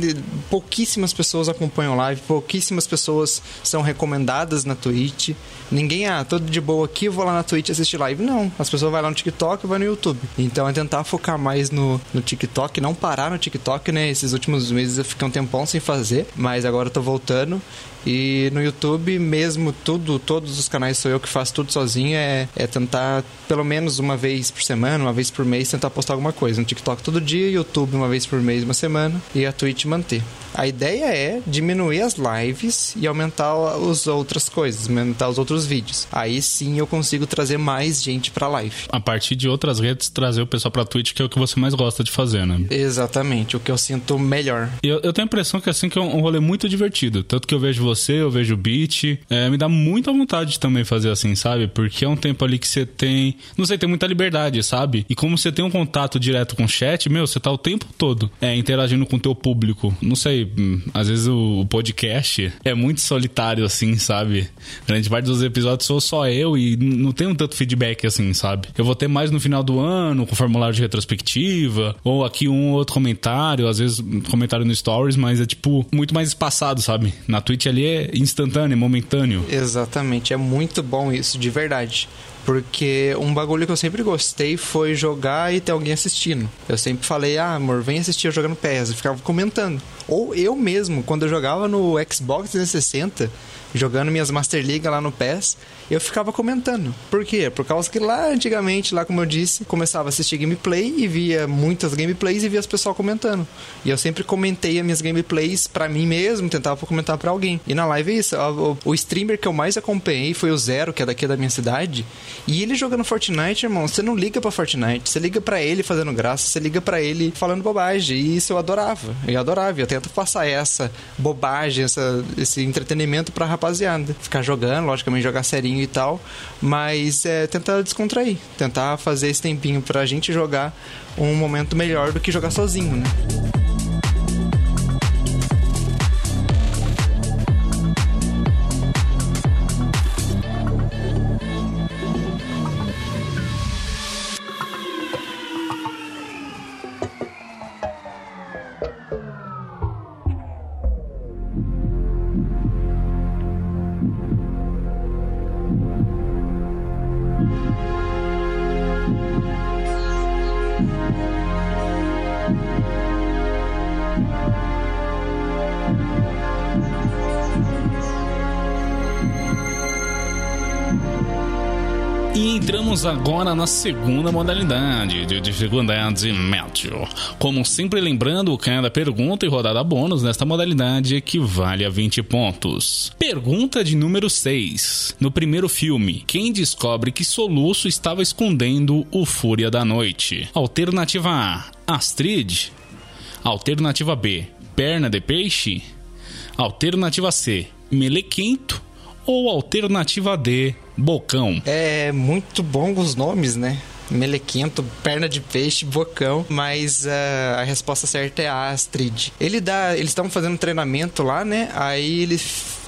Pouquíssimas pessoas acompanham live, pouquíssimas pessoas são recomendadas na Twitch. Ninguém, ah, todo de boa aqui, vou lá na Twitch assistir live. Não, as pessoas vão lá no TikTok e vai no YouTube. Então é tentar focar mais no, no TikTok, não parar no TikTok, né? Esses últimos meses eu fiquei um tempão sem fazer, mas agora eu tô voltando. E no YouTube, mesmo tudo, todos os canais sou eu que faço tudo sozinho, é, é tentar pelo menos uma vez por semana, uma vez por mês, tentar postar alguma coisa. No TikTok todo dia, YouTube uma vez por mês, uma semana, e a Twitch manter. A ideia é diminuir as lives e aumentar as outras coisas, aumentar os outros vídeos. Aí sim eu consigo trazer mais gente pra live. A partir de outras redes, trazer o pessoal pra Twitch, que é o que você mais gosta de fazer, né? Exatamente, o que eu sinto melhor. Eu, eu tenho a impressão que assim que é um rolê muito divertido. Tanto que eu vejo você, eu vejo o beat. É, me dá muita vontade de também fazer assim, sabe? Porque é um tempo ali que você tem. Não sei, tem muita liberdade, sabe? E como você tem um contato direto com o chat, meu, você tá o tempo todo é, interagindo com o teu público. Não sei, hum, às vezes o, podcast é muito solitário, assim, sabe? Grande parte dos episódios sou só eu e não tenho tanto feedback assim, sabe? Eu vou ter mais no final do ano, com formulário de retrospectiva, ou aqui um outro comentário, às vezes um comentário no Stories, mas é tipo muito mais espaçado, sabe? Na Twitch ali é instantâneo, momentâneo. Exatamente, é muito bom isso, de verdade. Porque um bagulho que eu sempre gostei foi jogar e ter alguém assistindo. Eu sempre falei, ah, amor, vem assistir eu jogando PES. Eu ficava comentando. Ou eu mesmo, quando eu jogava no Xbox 360, jogando minhas Master League lá no PES, eu ficava comentando. Por quê? Por causa que lá antigamente, lá como eu disse, começava a assistir gameplay e via muitas gameplays e via as pessoas comentando. E eu sempre comentei as minhas gameplays para mim mesmo, tentava comentar para alguém. E na live é isso, o, streamer que eu mais acompanhei foi o Zero, que é daqui da minha cidade, e ele jogando Fortnite, irmão, você não liga para Fortnite, você liga para ele fazendo graça, você liga para ele falando bobagem. E isso eu adorava. Eu adorava, eu tento passar essa bobagem, essa, esse entretenimento pra rapaziada. Ficar jogando, logicamente jogar serinho e tal, mas é tentar descontrair, tentar fazer esse tempinho pra gente jogar um momento melhor do que jogar sozinho, né? Música Entramos agora na segunda modalidade de dificuldade médio. Como sempre lembrando, cada pergunta e rodada bônus nesta modalidade equivale a 20 pontos. Pergunta de número 6. No primeiro filme, quem descobre que Soluço estava escondendo o Fúria da Noite? Alternativa A, Astrid. Alternativa B, Perna de Peixe. Alternativa C, Melequento. Ou alternativa D, Bocão. É muito bom os nomes, né? melequento, perna de peixe, bocão, mas uh, a resposta certa é Astrid. Ele dá, eles estão fazendo treinamento lá, né? Aí ele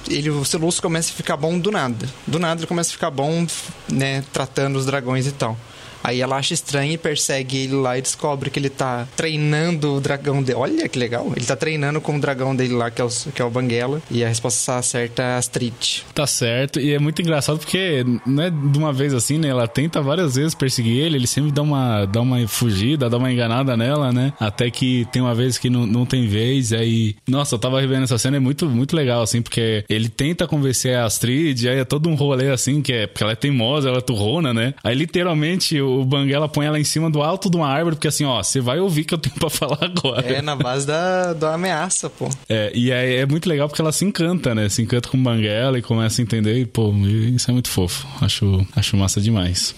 ele, o Celuso começa a ficar bom do nada. Do nada ele começa a ficar bom, né, tratando os dragões e tal. Aí ela acha estranho e persegue ele lá e descobre que ele tá treinando o dragão dele. Olha que legal. Ele tá treinando com o dragão dele lá, que é o, que é o Banguela. E a resposta certa é Astrid. Tá certo. E é muito engraçado porque não é de uma vez assim, né? Ela tenta várias vezes perseguir ele, ele sempre dá uma, dá uma fugida, dá uma enganada nela, né? Até que tem uma vez que não, não tem vez. Aí, nossa, eu tava revendo essa cena, é muito, muito legal, assim, porque ele tenta convencer a Astrid, aí é todo um rolê assim, que é porque ela é teimosa, ela é turrona, né? Aí literalmente o Banguela põe ela em cima do alto de uma árvore, porque assim, ó, você vai ouvir que eu tenho [LAUGHS] pra falar agora. É, na base da, da ameaça, pô. É, e é, é muito legal porque ela se encanta, né? Se encanta com o Banguela e começa a entender, e, pô, isso é muito fofo. Acho, acho massa demais.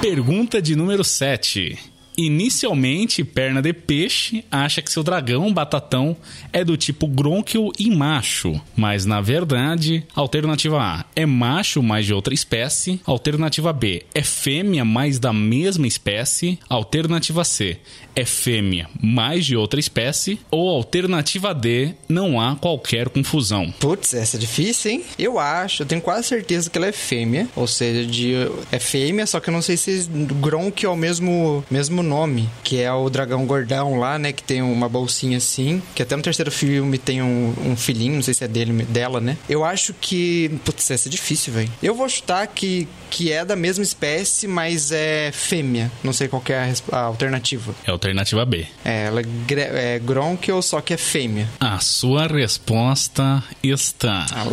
Pergunta de número 7. Inicialmente, perna de peixe acha que seu dragão batatão é do tipo Gronquil e macho, mas na verdade, alternativa A é macho, mas de outra espécie, alternativa B é fêmea, mas da mesma espécie, alternativa C é fêmea, mais de outra espécie, ou alternativa D, não há qualquer confusão. Putz, essa é difícil, hein? Eu acho, eu tenho quase certeza que ela é fêmea, ou seja, de é fêmea, só que eu não sei se Gronk é o mesmo mesmo nome, que é o dragão gordão lá, né, que tem uma bolsinha assim, que até no terceiro filme tem um, um filhinho, não sei se é dele, dela, né? Eu acho que, putz, essa é difícil, velho. Eu vou chutar que que é da mesma espécie, mas é fêmea. Não sei qual é a, a alternativa. É alternativa B. É, ela é, é Gronkel, só que é fêmea. A sua resposta está. Ah,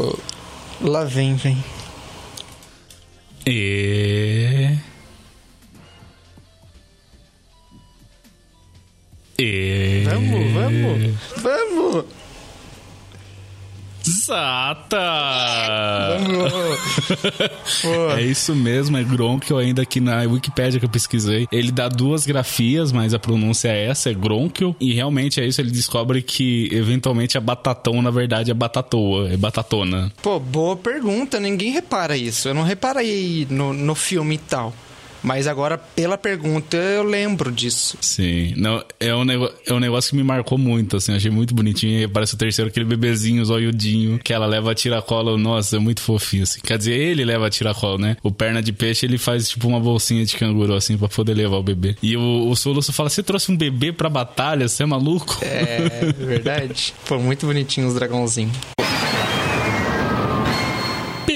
lá vem, vem. E. E. Vamos, vamos, vamos! Exata! é isso mesmo, é Gronk, ainda aqui na Wikipedia que eu pesquisei. Ele dá duas grafias, mas a pronúncia é essa, é Gronkel. E realmente é isso, ele descobre que eventualmente a batatão, na verdade, é batatoa, é batatona. Pô, boa pergunta, ninguém repara isso. Eu não reparei no, no filme e tal. Mas agora, pela pergunta, eu lembro disso. Sim. Não, é, um é um negócio que me marcou muito, assim. Achei muito bonitinho. E parece o terceiro, aquele bebezinho, zoiudinho, que ela leva a tiracolo. Nossa, é muito fofinho, assim. Quer dizer, ele leva a tiracolo, né? O perna de peixe, ele faz tipo uma bolsinha de canguru, assim, pra poder levar o bebê. E o, o Soluço fala: Você trouxe um bebê pra batalha? Você é maluco? É, verdade. [LAUGHS] Pô, muito bonitinho os dragãozinhos.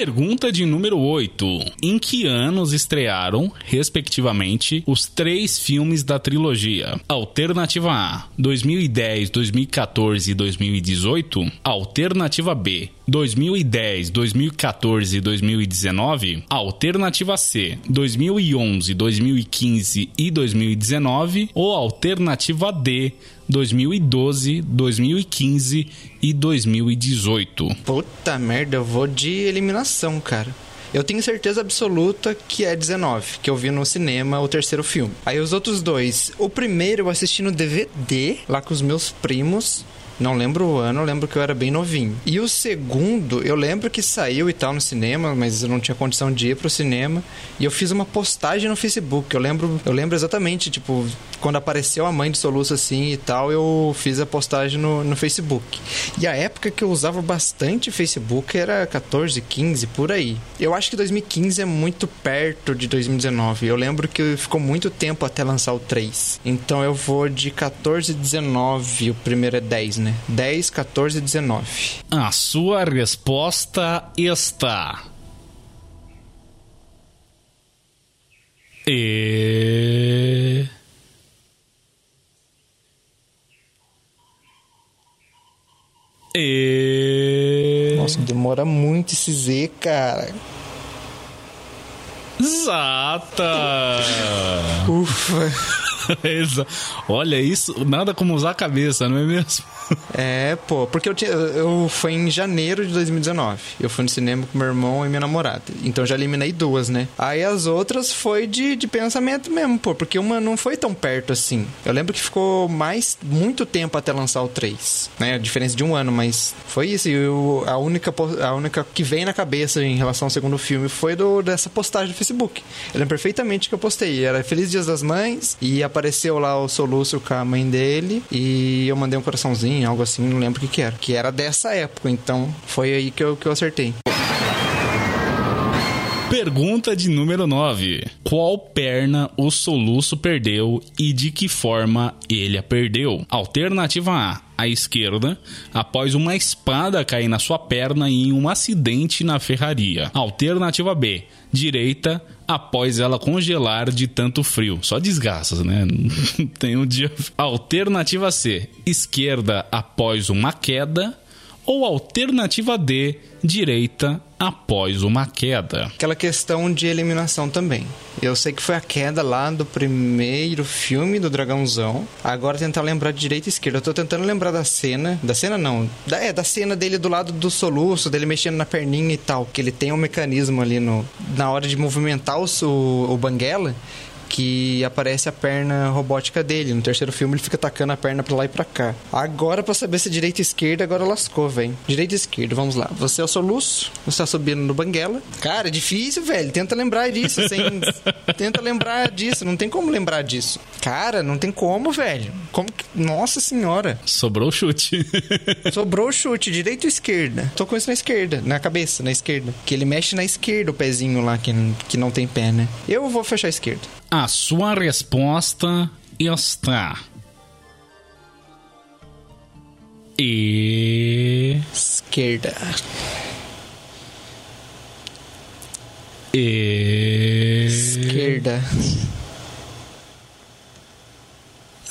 Pergunta de número 8. Em que anos estrearam, respectivamente, os três filmes da trilogia? Alternativa A: 2010, 2014 e 2018. Alternativa B: 2010, 2014 e 2019. Alternativa C: 2011, 2015 e 2019. Ou alternativa D: 2012, 2015 e 2018. Puta merda, eu vou de eliminação, cara. Eu tenho certeza absoluta que é 19, que eu vi no cinema o terceiro filme. Aí os outros dois. O primeiro eu assisti no DVD, lá com os meus primos. Não lembro o ano, eu lembro que eu era bem novinho. E o segundo, eu lembro que saiu e tal no cinema, mas eu não tinha condição de ir pro cinema. E eu fiz uma postagem no Facebook. Eu lembro, eu lembro exatamente, tipo, quando apareceu a mãe de soluço assim e tal, eu fiz a postagem no, no Facebook. E a época que eu usava bastante Facebook era 14, 15, por aí. Eu acho que 2015 é muito perto de 2019. Eu lembro que ficou muito tempo até lançar o 3. Então eu vou de 14, 19. O primeiro é 10, né? 10, 14 19. A sua resposta está. E. E. Nossa, demora muito esse Z, cara. Exata! Ufa! [LAUGHS] Olha isso, nada como usar a cabeça, não é mesmo? É, pô, porque eu, tinha, eu foi em janeiro de 2019. Eu fui no cinema com meu irmão e minha namorada. Então já eliminei duas, né? Aí as outras foi de, de pensamento mesmo, pô, porque uma não foi tão perto assim. Eu lembro que ficou mais muito tempo até lançar o 3, né? A diferença de um ano, mas foi isso. E eu, a única a única que vem na cabeça em relação ao segundo filme foi do, dessa postagem do Facebook. Eu lembro perfeitamente que eu postei. Era Feliz Dias das Mães e apareceu lá o soluço com a mãe dele e eu mandei um coraçãozinho algo assim, não lembro o que, que era. Que era dessa época, então foi aí que eu, que eu acertei. Pergunta de número 9. Qual perna o soluço perdeu e de que forma ele a perdeu? Alternativa A à esquerda após uma espada cair na sua perna em um acidente na ferraria. Alternativa B, direita após ela congelar de tanto frio. Só desgastas, né? [LAUGHS] Tem um dia. Alternativa C, esquerda após uma queda. Ou alternativa D, direita após uma queda. Aquela questão de eliminação também. Eu sei que foi a queda lá do primeiro filme do Dragãozão. Agora tentar lembrar de direita e esquerda. Eu tô tentando lembrar da cena. Da cena não. Da, é, da cena dele do lado do soluço, dele mexendo na perninha e tal. Que ele tem um mecanismo ali no, na hora de movimentar o, o, o banguela que aparece a perna robótica dele. No terceiro filme ele fica tacando a perna pra lá e pra cá. Agora, pra saber se é direita e esquerda, agora lascou, velho. Direita e esquerda, vamos lá. Você é o soluço, você tá subindo no banguela. Cara, é difícil, velho. Tenta lembrar disso, [LAUGHS] sem... Tenta lembrar disso, não tem como lembrar disso. Cara, não tem como, velho. Como que... Nossa senhora. Sobrou o chute. [LAUGHS] Sobrou o chute, direita ou esquerda? Tô com isso na esquerda, na cabeça, na esquerda. Que ele mexe na esquerda o pezinho lá, que, que não tem pé, né? Eu vou fechar a esquerda. A sua resposta está. E. Esquerda. Esquerda.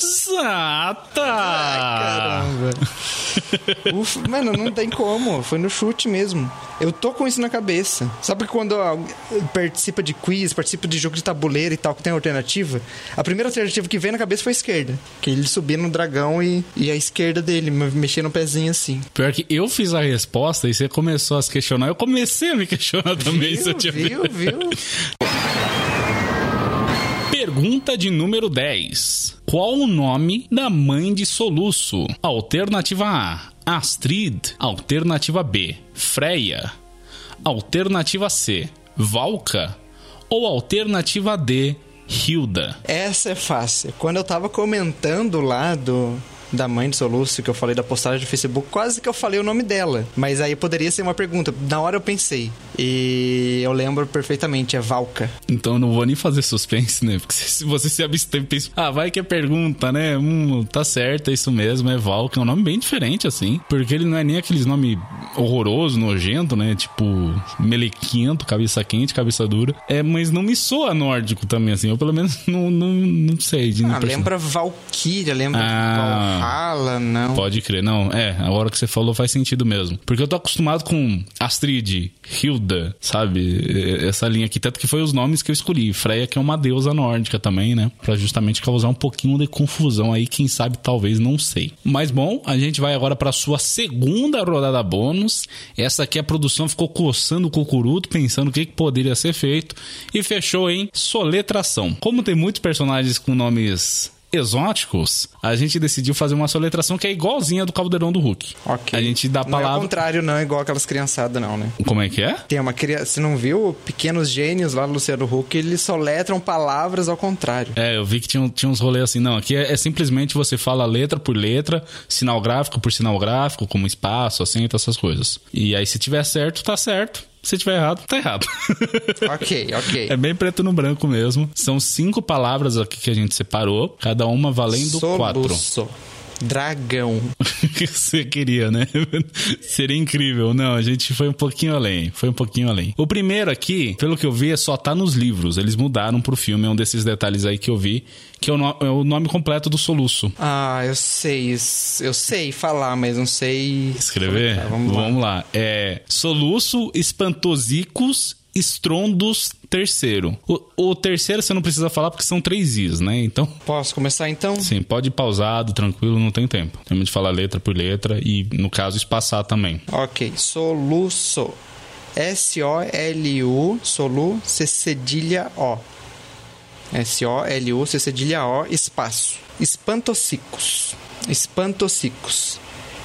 Exata! Ai, caramba. [LAUGHS] Ufa, mano, não tem como. Foi no chute mesmo. Eu tô com isso na cabeça. Sabe que quando participa de quiz, participa de jogo de tabuleiro e tal, que tem alternativa, a primeira alternativa que vem na cabeça foi a esquerda. Que ele subia no dragão e, e a esquerda dele, mexendo no pezinho assim. Pior que eu fiz a resposta e você começou a se questionar. Eu comecei a me questionar também. Viu, viu, viu? [LAUGHS] Pergunta de número 10. Qual o nome da mãe de Soluço? Alternativa A: Astrid. Alternativa B: Freya. Alternativa C: Valka. Ou alternativa D: Hilda. Essa é fácil. Quando eu tava comentando lá do, da mãe de Soluço, que eu falei da postagem do Facebook, quase que eu falei o nome dela. Mas aí poderia ser uma pergunta. Na hora eu pensei. E eu lembro perfeitamente, é Valka. Então eu não vou nem fazer suspense, né? Porque [LAUGHS] se você se abstém, pensa, ah, vai que é pergunta, né? Hum, tá certo, é isso mesmo, é Valka. É um nome bem diferente, assim. Porque ele não é nem aqueles nome horroroso, nojento, né? Tipo, melequento, cabeça quente, cabeça dura. É, mas não me soa nórdico também, assim. Eu pelo menos [LAUGHS] não, não, não sei. De ah, lembra Valkyria, lembra ah, Valhalla, não. Pode crer, não. É, a hora que você falou faz sentido mesmo. Porque eu tô acostumado com Astrid, Hilda, sabe? Essa linha aqui, tanto que foi os nomes que eu escolhi. Freya, que é uma deusa nórdica também, né? Pra justamente causar um pouquinho de confusão aí, quem sabe, talvez, não sei. Mas bom, a gente vai agora pra sua segunda rodada bônus. Essa aqui a produção ficou coçando o cucuruto, pensando o que, que poderia ser feito, e fechou em soletração. Como tem muitos personagens com nomes exóticos, a gente decidiu fazer uma soletração que é igualzinha do Caldeirão do Hulk. Ok. A gente dá a palavra. Não é o contrário, não, é igual aquelas criançadas, não, né? Como é que é? Tem uma criança. Você não viu Pequenos Gênios lá do Luciano Huck? Eles soletram palavras ao contrário. É, eu vi que tinha, tinha uns rolês assim. Não, aqui é, é, simplesmente você fala letra por letra, sinal gráfico por sinal gráfico, como espaço, acento, essas coisas. E aí, se tiver certo, tá certo. Se tiver errado, tá errado. [LAUGHS] ok, ok. É bem preto no branco mesmo. São cinco palavras aqui que a gente separou, cada uma valendo Soluço. quatro. Dragão. [LAUGHS] você queria, né? [LAUGHS] Seria incrível. Não, a gente foi um pouquinho além. Foi um pouquinho além. O primeiro aqui, pelo que eu vi, é só tá nos livros. Eles mudaram pro filme. É um desses detalhes aí que eu vi. Que é o, no, é o nome completo do soluço. Ah, eu sei. Eu sei falar, mas não sei. Escrever? Vamos lá. Vamos lá. É Soluço Espantosicus Estrondos terceiro. O, o, terceiro você não precisa falar porque são três Is, né? Então. Posso começar então? Sim, pode ir pausado, tranquilo, não tem tempo. Temos de falar letra por letra e, no caso, espaçar também. Ok. Soluço. S-O-L-U, solu, C cedilha O. S-O-L-U, C cedilha O, espaço. Espantocicos. Espantocicos.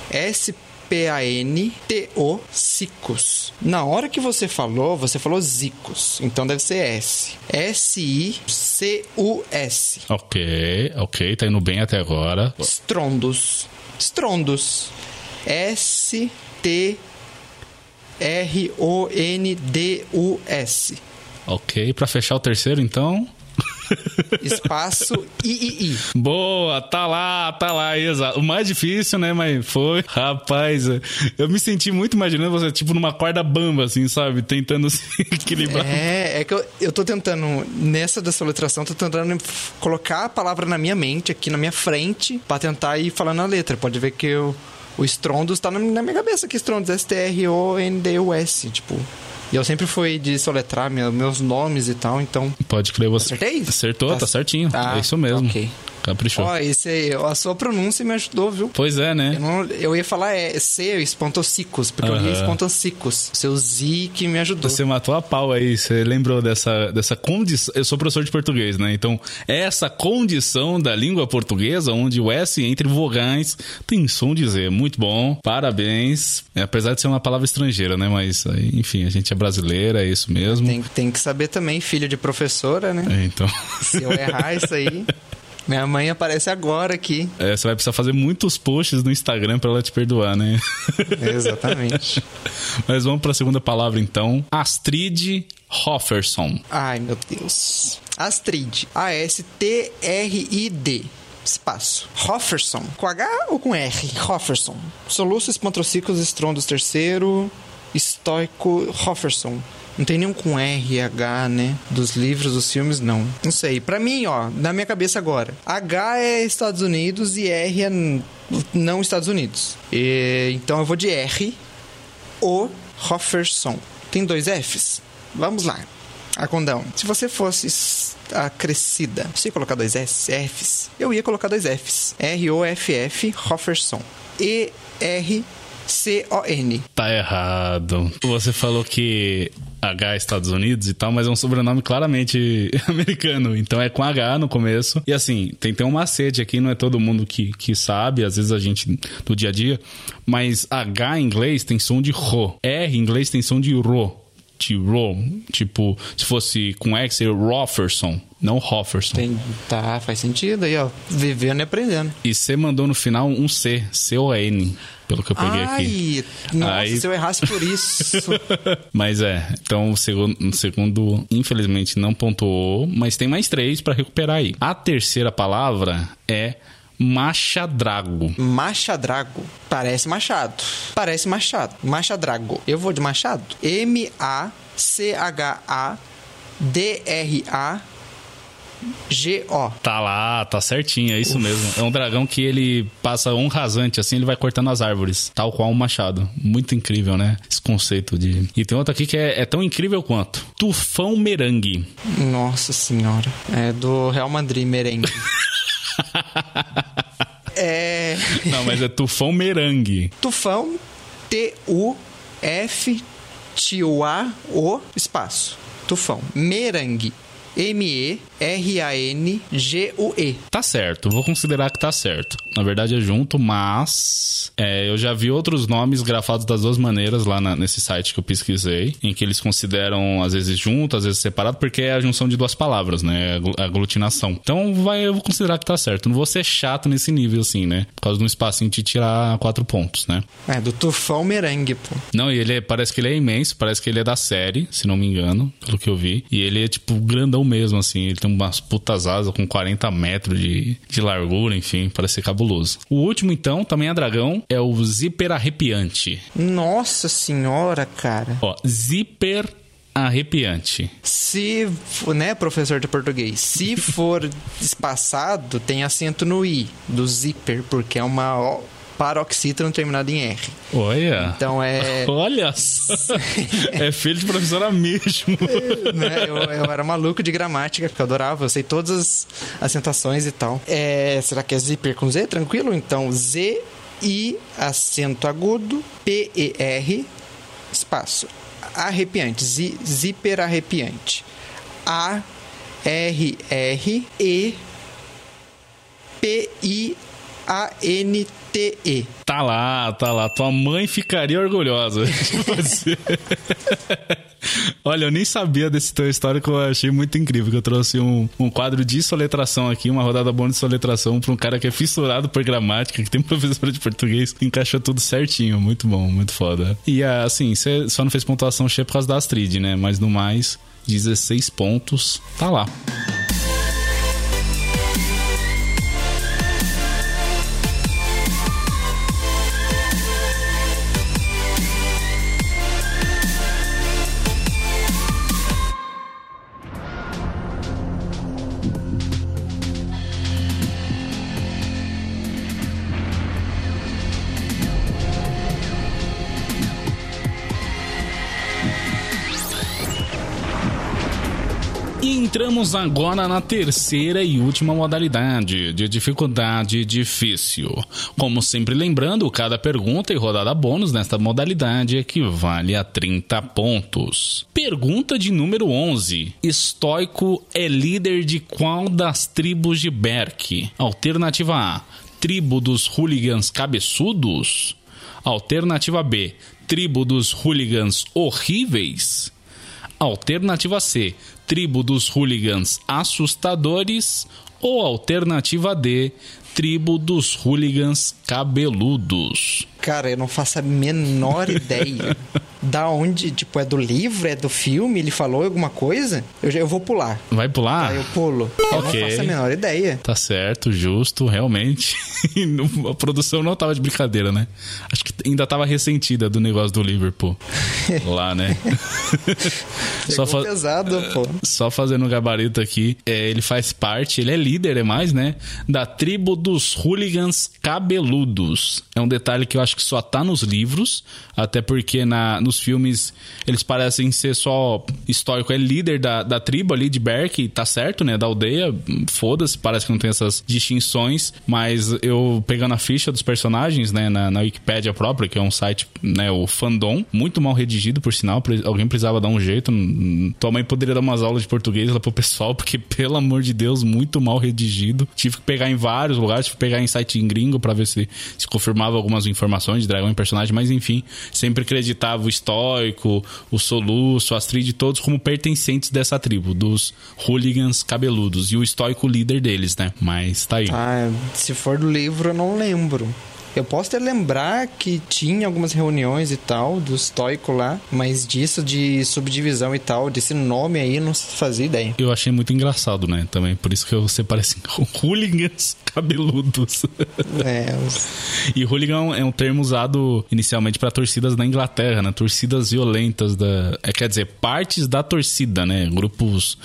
S P-A-N-T-O, Cicos. Na hora que você falou, você falou Zicos. Então deve ser S. S-I-C-U-S. Ok, ok. Tá indo bem até agora. Strondos. Strondos. S-T-R-O-N-D-U-S. Ok, para fechar o terceiro, então. Espaço III. Boa, tá lá, tá lá, exato. O mais difícil, né, mas foi. Rapaz, eu me senti muito imaginando você, tipo, numa corda bamba, assim, sabe? Tentando [LAUGHS] se equilibrar. É, é que eu, eu tô tentando, nessa dessa letração, tô tentando colocar a palavra na minha mente, aqui na minha frente, pra tentar ir falando a letra. Pode ver que eu, o Strondos tá na, minha cabeça aqui, Strondos, S-T-R-O-N-D-U-S, tipo... E eu sempre fui de soletrar meus nomes e tal, então. Pode crer você. Acertei? Acertou, tá, tá certinho. Tá, é isso mesmo. Ok. Caprichou. Ó, esse aí, a sua pronúncia me ajudou, viu? Pois é, né? Eu, não, eu ia falar é, C, espontocicos, porque eu li espontocicos. Seu Z que me ajudou. Você matou a pau aí, você lembrou dessa, dessa condição. Eu sou professor de português, né? Então, essa condição da língua portuguesa, onde o S entre vogais tem som de Z. Muito bom, parabéns. É, apesar de ser uma palavra estrangeira, né? Mas, enfim, a gente é brasileira, é isso mesmo. Tem, tem que saber também, filho de professora, né? É, então. Se eu errar isso aí. [LAUGHS] Minha mãe aparece agora aqui. É, você vai precisar fazer muitos posts no Instagram para ela te perdoar, né? [LAUGHS] Exatamente. Mas vamos para a segunda palavra então. Astrid Hofferson. Ai, meu Deus. Astrid. A-S-T-R-I-D espaço. Hofferson. Com H ou com R? Hofferson. Soluços, pantrociclos, estrondos terceiro. Estoico Hofferson. Não tem nenhum com R, H, né? Dos livros, dos filmes, não. Não sei. Pra mim, ó, na minha cabeça agora. H é Estados Unidos e R é não Estados Unidos. E, então eu vou de R. O Hofferson. Tem dois Fs? Vamos lá. Acondão. Se você fosse acrescida, você ia colocar dois S, Fs? Eu ia colocar dois Fs. R-O-F-F, Hofferson. E-R C-O-N. Tá errado. Você falou que H Estados Unidos e tal, mas é um sobrenome claramente [LAUGHS] americano. Então é com H no começo. E assim, tem, tem um macete aqui, não é todo mundo que, que sabe, às vezes a gente do dia a dia. Mas H em inglês tem som de ro. R em inglês tem som de ro. De ro. Tipo, se fosse com X, é Rofferson. Não Hofferson. Tem, tá, faz sentido aí, ó. Vivendo e aprendendo. E você mandou no final um C, C-O-N pelo que eu peguei Ai, aqui. Nossa, Aí... se eu errasse por isso. [LAUGHS] mas é, então o segundo, segundo, infelizmente, não pontuou, mas tem mais três para recuperar aí. A terceira palavra é Machadrago. Machadrago. Parece machado. Parece machado. Machadrago. Eu vou de machado. M-A-C-H-A-D-R-A G-O. Tá lá, tá certinho, é isso Uf. mesmo. É um dragão que ele passa um rasante, assim, ele vai cortando as árvores, tal qual um machado. Muito incrível, né? Esse conceito de. E tem outro aqui que é, é tão incrível quanto: Tufão Merengue. Nossa senhora. É do Real Madrid Merengue. [LAUGHS] é. Não, mas é Tufão Merengue. Tufão, T-U-F-T-U-A-O, espaço. Tufão. Merengue. M-E-R-A-N-G-U-E. Tá certo, vou considerar que tá certo. Na verdade é junto, mas é, eu já vi outros nomes grafados das duas maneiras lá na, nesse site que eu pesquisei, em que eles consideram às vezes junto, às vezes separado, porque é a junção de duas palavras, né? A aglutinação. Então vai, eu vou considerar que tá certo. Não vou ser chato nesse nível, assim, né? Por causa de um espacinho de tirar quatro pontos, né? É, do tufão merengue, pô. Não, e ele é, parece que ele é imenso, parece que ele é da série, se não me engano, pelo que eu vi. E ele é, tipo, grandão mesmo, assim. Ele tem umas putas asas com 40 metros de, de largura, enfim, parece ser cabuloso. O último, então, também é dragão, é o zíper arrepiante. Nossa senhora, cara. Ó, zíper arrepiante. Se, né, professor de português, se for espaçado, tem acento no i do zíper, porque é uma paroxítona terminado em R. Olha. Então é. [LAUGHS] Olha! é filho de professora mesmo. [LAUGHS] né? eu, eu era maluco de gramática, porque eu adorava, eu sei todas as acentuações e tal. É, será que é zíper com Z? Tranquilo? Então, Z, I, acento agudo, P, E, R, espaço. Arrepiante, zi, zíper arrepiante. A, R, R, E, P, I, A, N, T, E. Tá lá, tá lá. Tua mãe ficaria orgulhosa [LAUGHS] de você. Olha, eu nem sabia desse teu histórico, eu achei muito incrível. Que eu trouxe um, um quadro de soletração aqui, uma rodada bônus de soletração pra um cara que é fissurado por gramática, que tem [LAUGHS] professor de português, encaixou tudo certinho. Muito bom, muito foda. E assim, você só não fez pontuação cheia por causa da Astrid, né? Mas no mais, 16 pontos, tá lá. Entramos agora na terceira e última modalidade, de dificuldade difícil. Como sempre lembrando, cada pergunta e rodada bônus nesta modalidade equivale a 30 pontos. Pergunta de número 11. Estoico é líder de qual das tribos de Berk? Alternativa A. Tribo dos hooligans cabeçudos? Alternativa B. Tribo dos hooligans horríveis? Alternativa C, tribo dos hooligans assustadores. Ou alternativa D, tribo dos hooligans cabeludos. Cara, eu não faço a menor [LAUGHS] ideia. Da onde, tipo, é do livro, é do filme? Ele falou alguma coisa? Eu, já- eu vou pular. Vai pular? Tá, eu pulo. Eu não faço a menor ideia. Tá certo, justo, realmente. [LAUGHS] a produção não tava de brincadeira, né? Acho que ainda tava ressentida do negócio do Liverpool. [LAUGHS] Lá, né? Só fa- pesado, pô. Só fazendo um gabarito aqui, é, ele faz parte, ele é líder, é mais, né? Da tribo dos hooligans cabeludos. É um detalhe que eu acho que só tá nos livros, até porque na, nos filmes eles parecem ser só histórico. É líder da, da tribo ali de Berk, tá certo, né? Da aldeia, foda-se, parece que não tem essas distinções, mas eu pegando a ficha dos personagens, né, na, na Wikipédia própria, que é um site, né, o Fandom, muito mal redigido, por sinal, alguém precisava dar um jeito. Tua mãe poderia dar umas aulas de português lá pro pessoal, porque, pelo amor de Deus, muito mal redigido. Tive que pegar em vários lugares, tive que pegar em site em gringo pra ver se, se confirmava algumas informações de dragão e personagem, mas enfim, sempre acreditava o estoico, o soluço, a Astrid, todos como pertencentes dessa tribo, dos hooligans cabeludos, e o estoico líder deles, né? Mas tá aí. Ah, se for do livro, eu não lembro. Eu posso até lembrar que tinha algumas reuniões e tal, do estoico lá, mas disso de subdivisão e tal, desse nome aí, não fazia ideia. Eu achei muito engraçado, né? Também, por isso que eu separei assim, [LAUGHS] hooligans cabeludos. É, [LAUGHS] os- E hooligan é um termo usado inicialmente para torcidas na Inglaterra, né? Torcidas violentas da, é, quer dizer, partes da torcida, né? Grupos,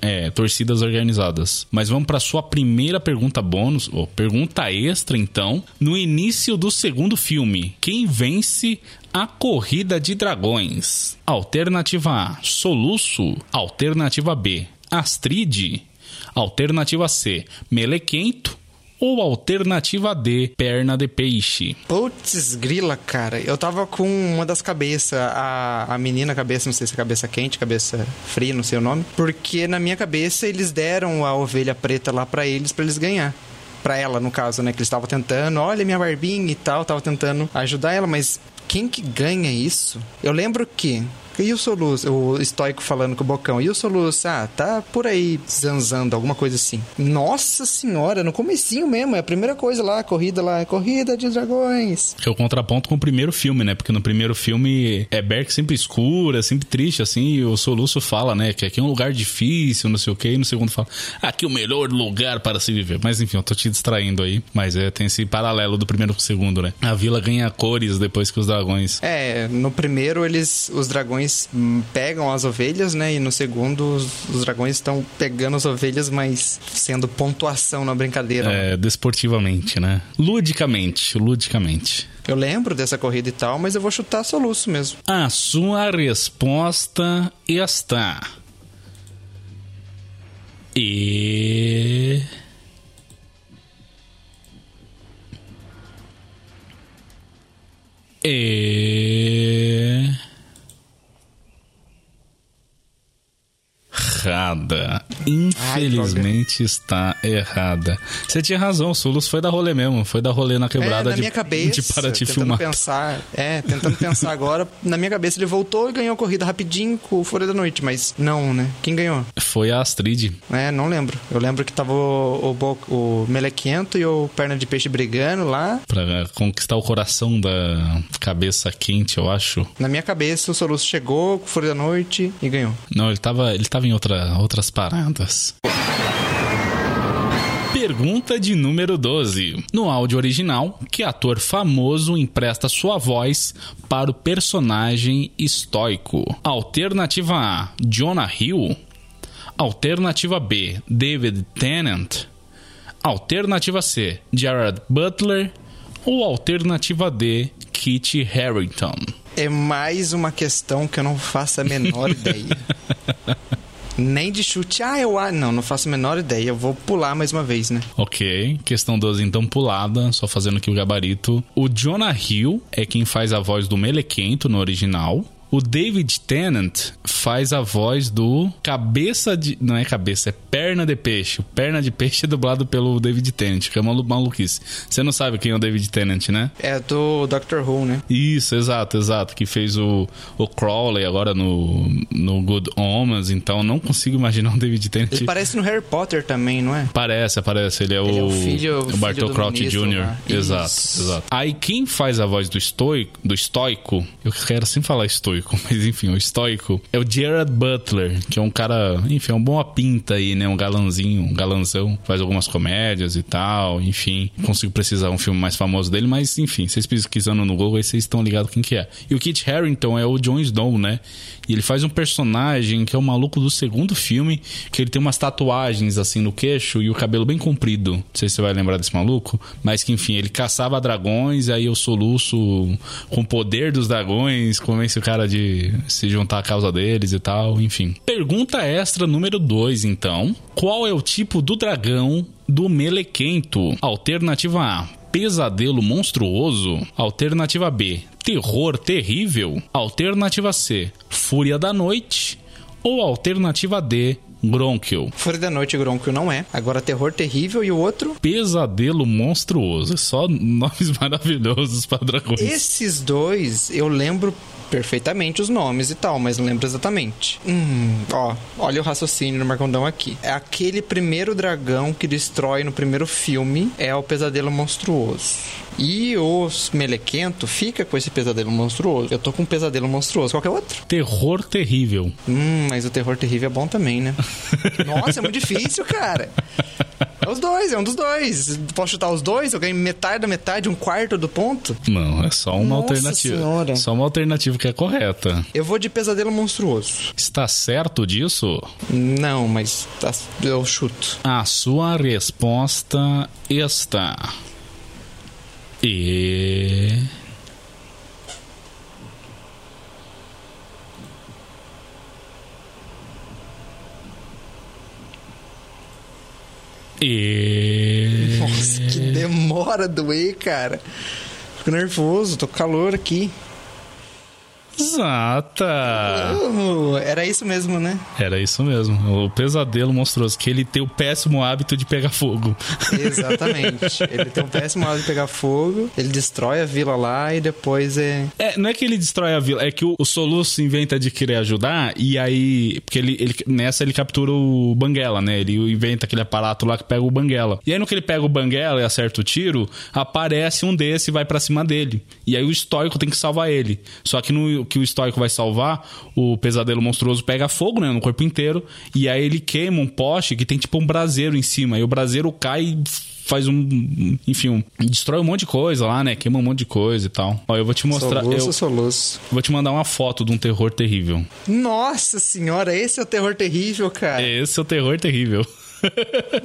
é, torcidas organizadas. Mas vamos para sua primeira pergunta bônus, ou pergunta extra, então. No início do segundo filme, quem vence a corrida de dragões? Alternativa A, Soluço. Alternativa B, Astrid. Alternativa C, Melequento. Ou alternativa D, perna de peixe. Putz, grila, cara. Eu tava com uma das cabeças, a, a menina cabeça, não sei se é cabeça quente, cabeça fria, não sei o nome. Porque na minha cabeça eles deram a ovelha preta lá pra eles, pra eles ganhar. Pra ela, no caso, né? Que eles estavam tentando, olha minha barbinha e tal, tava tentando ajudar ela, mas quem que ganha isso? Eu lembro que. E o Soluço, o estoico falando com o Bocão, e o Soluço, ah, tá por aí zanzando, alguma coisa assim. Nossa senhora, no comecinho mesmo, é a primeira coisa lá, a corrida lá, corrida de dragões. Que é o contraponto com o primeiro filme, né? Porque no primeiro filme é Berk sempre escura, sempre triste, assim, e o Soluço fala, né? Que aqui é um lugar difícil, não sei o quê, e no segundo fala, aqui é o melhor lugar para se viver. Mas enfim, eu tô te distraindo aí. Mas é, tem esse paralelo do primeiro com o segundo, né? A vila ganha cores depois que os dragões. É, no primeiro eles, os dragões dragões hum, pegam as ovelhas, né? E no segundo, os, os dragões estão pegando as ovelhas, mas sendo pontuação na brincadeira. É, desportivamente, né? Ludicamente, ludicamente. Eu lembro dessa corrida e tal, mas eu vou chutar soluço mesmo. A sua resposta está. E. E. Errada. Infelizmente Ai, está errada. Você tinha razão, o Sulus foi da rolê mesmo. Foi da rolê na quebrada é, na de, minha cabeça, de Paraty tentando filmar. Pensar, é, tentando pensar agora. Na minha cabeça ele voltou e ganhou a corrida rapidinho com o Fúria da Noite, mas não, né? Quem ganhou? Foi a Astrid. É, não lembro. Eu lembro que tava o, o, o Melequento e o Perna de Peixe brigando lá. Pra conquistar o coração da cabeça quente, eu acho. Na minha cabeça, o Soluço chegou com o Fúria da Noite e ganhou. Não, ele tava, ele tava em outra, outras paradas. Pergunta de número 12. No áudio original, que ator famoso empresta sua voz para o personagem estoico? Alternativa A: Jonah Hill. Alternativa B: David Tennant. Alternativa C: Jared Butler. Ou alternativa D: Kit Harington. É mais uma questão que eu não faço a menor [LAUGHS] ideia. Nem de chute. Ah, eu. Ah, não, não faço a menor ideia. Eu vou pular mais uma vez, né? Ok. Questão 12, então, pulada. Só fazendo aqui o gabarito. O Jonah Hill é quem faz a voz do Melequento no original. O David Tennant faz a voz do cabeça de. Não é cabeça, é perna de peixe. O perna de peixe é dublado pelo David Tennant, que é uma maluquice. Você não sabe quem é o David Tennant, né? É do Doctor Who, né? Isso, exato, exato. Que fez o, o Crowley agora no, no Good Omens, então não consigo imaginar o David Tennant. Ele parece no Harry Potter também, não é? Parece, parece. Ele é, Ele o, é o filho- o Bartol Crouch ministro Jr. Exato, exato. Aí quem faz a voz do estoico, do estoico, eu quero sempre falar estoico, [LAUGHS] mas enfim, o estoico é o Gerard Butler, que é um cara, enfim, é um bom pinta aí, né? Um galanzinho, um galanzão, faz algumas comédias e tal, enfim. Consigo precisar um filme mais famoso dele, mas enfim, vocês pesquisando no Google aí vocês estão ligados quem que é. E o Kit Harington é o Jon Snow, né? E ele faz um personagem que é o maluco do segundo filme, que ele tem umas tatuagens assim no queixo e o cabelo bem comprido. Não sei se você vai lembrar desse maluco, mas que enfim, ele caçava dragões, e aí o soluço com o poder dos dragões convence o cara de se juntar à causa deles e tal, enfim. Pergunta extra número 2, então. Qual é o tipo do dragão do Melequento? Alternativa A: pesadelo monstruoso. Alternativa B: terror terrível. Alternativa C: fúria da noite. Ou alternativa D: Gronkel. Fúria da Noite, Gronco não é. Agora, Terror Terrível e o outro... Pesadelo monstruoso. Só [LAUGHS] nomes maravilhosos para dragões. Esses dois, eu lembro perfeitamente os nomes e tal, mas não lembro exatamente. Hum, ó, olha o raciocínio no Marcondão aqui. É aquele primeiro dragão que destrói no primeiro filme, é o Pesadelo Monstruoso. E os Melequento fica com esse pesadelo monstruoso. Eu tô com um pesadelo monstruoso. Qual que é o outro? Terror terrível. Hum, mas o terror terrível é bom também, né? [LAUGHS] Nossa, é muito difícil, cara. É os dois, é um dos dois. Posso chutar os dois? Eu ganho metade da metade, um quarto do ponto? Não, é só uma Nossa alternativa. Senhora. Só uma alternativa que é correta. Eu vou de pesadelo monstruoso. Está certo disso? Não, mas tá- eu chuto. A sua resposta está. E. E. Nossa, que demora doer, cara. Fico nervoso, tô com calor aqui. Exata! Uh, era isso mesmo, né? Era isso mesmo. O pesadelo monstruoso. Que ele tem o péssimo hábito de pegar fogo. [LAUGHS] Exatamente. ele tem um péssimo hábito de pegar fogo, ele destrói a vila lá e depois é. É, não é que ele destrói a vila, é que o, o Soluço inventa de querer ajudar e aí. Porque ele, ele- nessa ele captura o Banguela, né? Ele inventa aquele aparato lá que pega o Banguela. E aí no que ele pega o Banguela e acerta o tiro, aparece um desse e vai pra cima dele. E aí o estoico tem que salvar ele. Só que no que o estoico vai salvar, o pesadelo monstruoso pega fogo, né? No corpo inteiro. E aí ele queima um poste que tem tipo um braseiro em cima. E o braseiro cai e faz um. Enfim, um, destrói um monte de coisa lá, né? Queima um monte de coisa e tal. Ó, eu vou te mostrar. Soluço, eu soluço. vou te mandar uma foto de um terror terrível. Nossa senhora, esse é o terror terrível, cara. Esse é o terror terrível.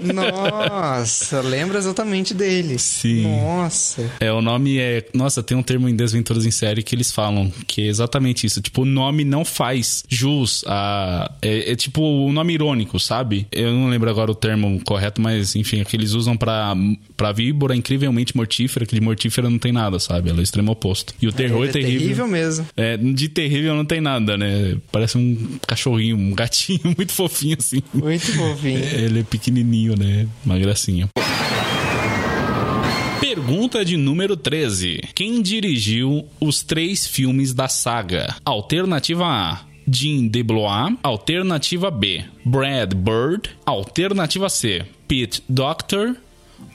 Nossa, lembra exatamente dele. Sim. Nossa. É, o nome é. Nossa, tem um termo em Desventuras em Série que eles falam, que é exatamente isso. Tipo, o nome não faz jus a. É, é tipo o nome irônico, sabe? Eu não lembro agora o termo correto, mas enfim, é que eles usam pra, pra víbora incrivelmente mortífera, que de mortífera não tem nada, sabe? Ela é o extremo oposto. E o terror Ele é terrível. terrível mesmo. É, de terrível não tem nada, né? Parece um cachorrinho, um gatinho [LAUGHS] muito fofinho assim. Muito fofinho. Ele é pequenininho, né? Uma gracinha. Pergunta de número 13. Quem dirigiu os três filmes da saga? Alternativa A. Jean DeBlois. Alternativa B. Brad Bird. Alternativa C. Pete Doctor.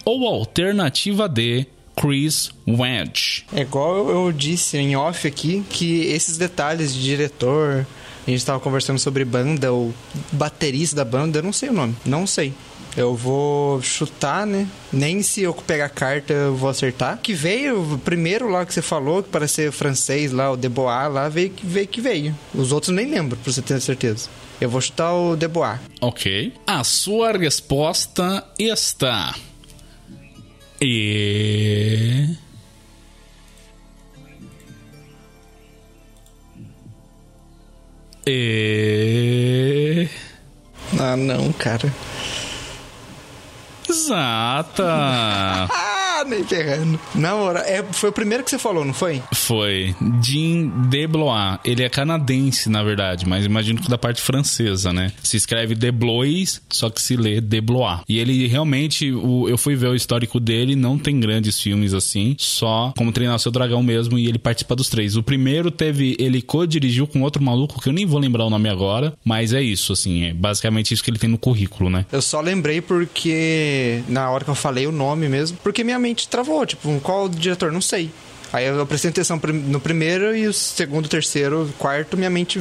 Ou alternativa D. Chris Wedge. É igual eu disse em off aqui que esses detalhes de diretor, a gente tava conversando sobre banda, o baterista da banda, eu não sei o nome, não sei. Eu vou chutar, né? Nem se eu pegar carta eu vou acertar. Que veio primeiro lá que você falou, que parece ser francês lá, o Debois lá, veio que veio. Que veio. Os outros nem lembro, pra você ter certeza. Eu vou chutar o Debois. Ok. A sua resposta está. E. E. Ah, não, cara. Exata! [LAUGHS] Nem ferrando. Na hora, é, foi o primeiro que você falou, não foi? Foi Jean Deblois. Ele é canadense, na verdade, mas imagino que da parte francesa, né? Se escreve Deblois, só que se lê Deblois. E ele realmente, o, eu fui ver o histórico dele, não tem grandes filmes assim, só como treinar o seu dragão mesmo, e ele participa dos três. O primeiro teve, ele co-dirigiu com outro maluco, que eu nem vou lembrar o nome agora, mas é isso, assim, é basicamente isso que ele tem no currículo, né? Eu só lembrei porque na hora que eu falei o nome mesmo, porque minha mente travou, tipo, qual o diretor? Não sei. Aí eu prestei atenção no primeiro e o segundo, terceiro, quarto, minha mente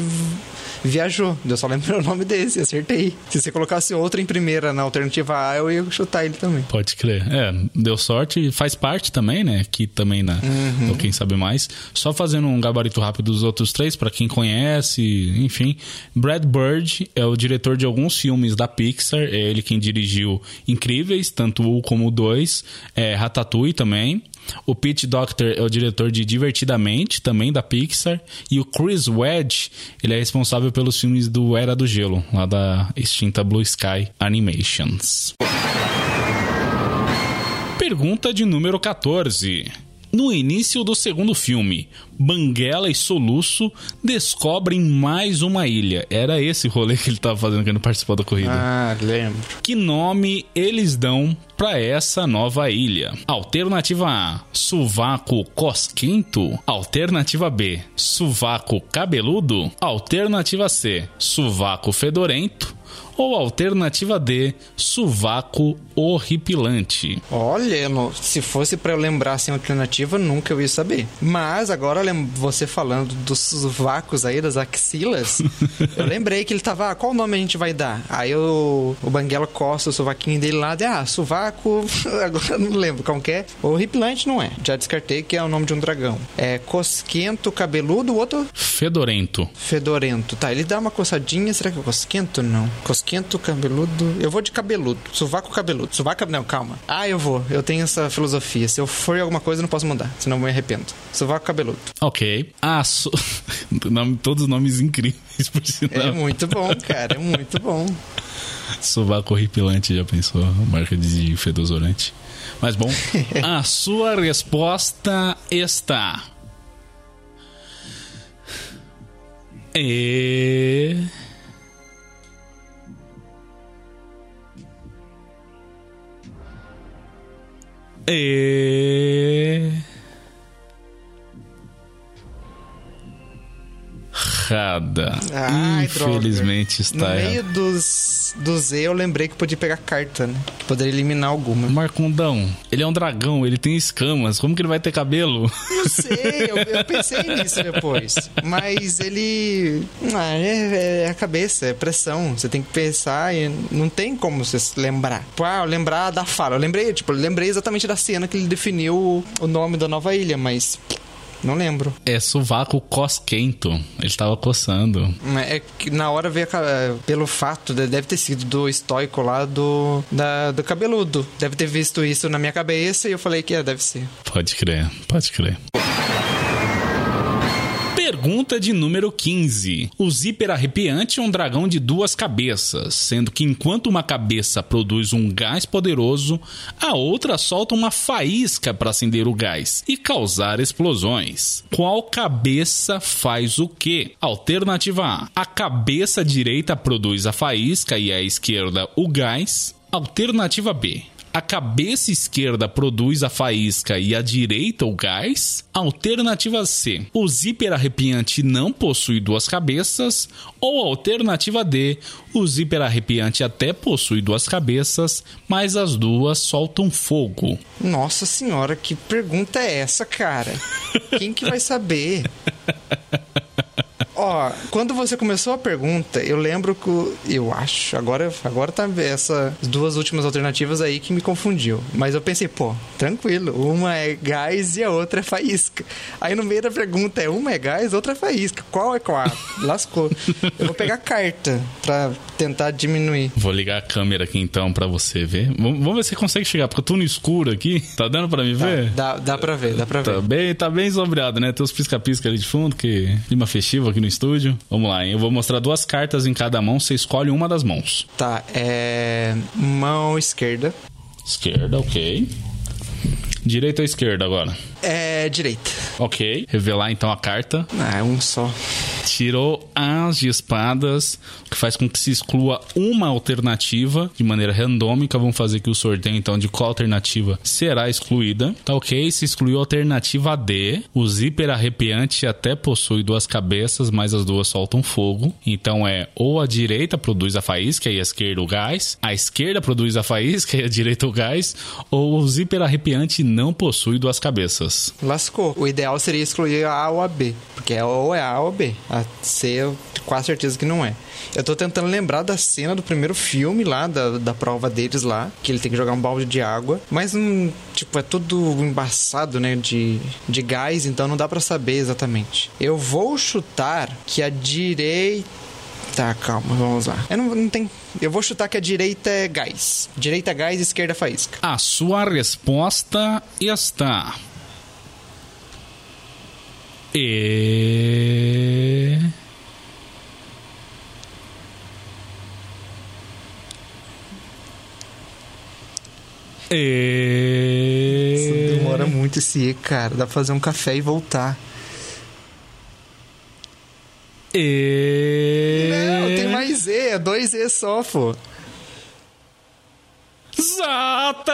viajou. Eu só lembrei [LAUGHS] o nome desse, acertei. Se você colocasse outro em primeira na alternativa A, eu ia chutar ele também. Pode crer. É, deu sorte, faz parte também, né? Aqui também na uhum. ou quem sabe mais. Só fazendo um gabarito rápido dos outros três para quem conhece, enfim. Brad Bird é o diretor de alguns filmes da Pixar, é ele quem dirigiu Incríveis, tanto o como o dois, é Ratatouille também. O Pete Doctor é o diretor de Divertidamente, também da Pixar. E o Chris Wedge, ele é responsável pelos filmes do Era do Gelo, lá da extinta Blue Sky Animations. Pergunta de número 14. No início do segundo filme, Banguela e Soluço descobrem mais uma ilha. Era esse rolê que ele estava fazendo quando participou da corrida. Ah, lembro. Que nome eles dão para essa nova ilha? Alternativa A: Suvaco Cosquento. Alternativa B: Suvaco Cabeludo. Alternativa C: Suvaco Fedorento. Ou alternativa D, sovaco horripilante. Olha, se fosse para eu lembrar sem alternativa, nunca eu ia saber. Mas agora você falando dos sovacos aí, das axilas, [LAUGHS] eu lembrei que ele tava, ah, qual nome a gente vai dar? Aí eu, o Banguela costa o sovaquinho dele lá, de, ah, sovaco, [LAUGHS] agora não lembro qual que é. Horripilante não é, já descartei que é o nome de um dragão. É cosquento, cabeludo, o outro? Fedorento. Fedorento, tá, ele dá uma coçadinha, será que é cosquento? Não. Cosquento Esquento cabeludo. Eu vou de cabeludo. Sovaco cabeludo. Sovaco. Não, calma. Ah, eu vou. Eu tenho essa filosofia. Se eu for alguma coisa, eu não posso mudar. Senão eu me arrependo. Sovaco cabeludo. Ok. Ah, so... [LAUGHS] todos os nomes incríveis, por sinal. É muito bom, cara. É muito bom. [LAUGHS] Sovaco horripilante, já pensou? Marca de fedozorante. Mas bom, [LAUGHS] a sua resposta está. E. E... errada. Ai, Infelizmente droga. está No errada. meio dos, do Z eu lembrei que podia pegar carta, né? Que poderia eliminar alguma. Marcondão, ele é um dragão, ele tem escamas. Como que ele vai ter cabelo? Não sei, eu, eu pensei nisso depois. Mas ele. Ah, é, é a cabeça, é pressão. Você tem que pensar e não tem como você se lembrar. Tipo, ah, lembrar da fala. Eu lembrei, tipo, eu lembrei exatamente da cena que ele definiu o nome da nova ilha, mas. Não lembro. É sovaco cosquento. Ele tava coçando. É que na hora veio a pelo fato, de- deve ter sido do estoico lá do, da, do cabeludo. Deve ter visto isso na minha cabeça e eu falei que é, deve ser. Pode crer, pode crer. Pergunta de número 15. O zíper arrepiante é um dragão de duas cabeças, sendo que enquanto uma cabeça produz um gás poderoso, a outra solta uma faísca para acender o gás e causar explosões. Qual cabeça faz o quê? Alternativa A. A cabeça direita produz a faísca e a esquerda o gás. Alternativa B. A cabeça esquerda produz a faísca e a direita o gás? Alternativa C. O zíper arrepiante não possui duas cabeças? Ou alternativa D. O zíper arrepiante até possui duas cabeças, mas as duas soltam fogo. Nossa senhora, que pergunta é essa, cara? [LAUGHS] Quem que vai saber? [LAUGHS] Ó, quando você começou a pergunta, eu lembro que eu acho, agora agora tá essas duas últimas alternativas aí que me confundiu. Mas eu pensei, pô, tranquilo, uma é gás e a outra é faísca. Aí no meio da pergunta é uma é gás, outra é faísca. Qual é qual? [LAUGHS] Lascou. Eu vou pegar carta pra tentar diminuir. Vou ligar a câmera aqui então pra você ver. Vamos ver se você consegue chegar, porque eu tô no escuro aqui. Tá dando pra me ver? Dá, dá pra ver, dá pra ver. Tá bem, tá bem sombreado, né? Tem os pisca-pisca ali de fundo, que clima festivo aqui no estúdio. Vamos lá, hein? Eu vou mostrar duas cartas em cada mão, você escolhe uma das mãos. Tá, é. Mão esquerda. Esquerda, ok. Direita ou esquerda agora? É direita. Ok. Revelar então a carta. Ah, é um só. Tirou as de espadas, o que faz com que se exclua uma alternativa de maneira randômica. Vamos fazer aqui o sorteio então de qual alternativa será excluída. Tá ok? Se excluiu a alternativa D. O zíper arrepiante até possui duas cabeças, mas as duas soltam fogo. Então é ou a direita produz a faísca e a esquerda o gás, a esquerda produz a faísca e a direita o gás, ou o zíper arrepiante não possui duas cabeças. Lascou. O ideal seria excluir a A ou a B. Porque é ou é A ou B. A C eu tenho quase certeza que não é. Eu tô tentando lembrar da cena do primeiro filme lá, da, da prova deles lá, que ele tem que jogar um balde de água. Mas, hum, tipo, é tudo embaçado, né? De, de gás, então não dá pra saber exatamente. Eu vou chutar que a direita. Tá, calma, vamos lá. Eu não, não tem. Eu vou chutar que a direita é gás. Direita gás, esquerda faísca. A sua resposta está. E. E. Demora muito esse E, cara. Dá pra fazer um café e voltar. E. Não, tem mais E, é dois E só, pô. Zata!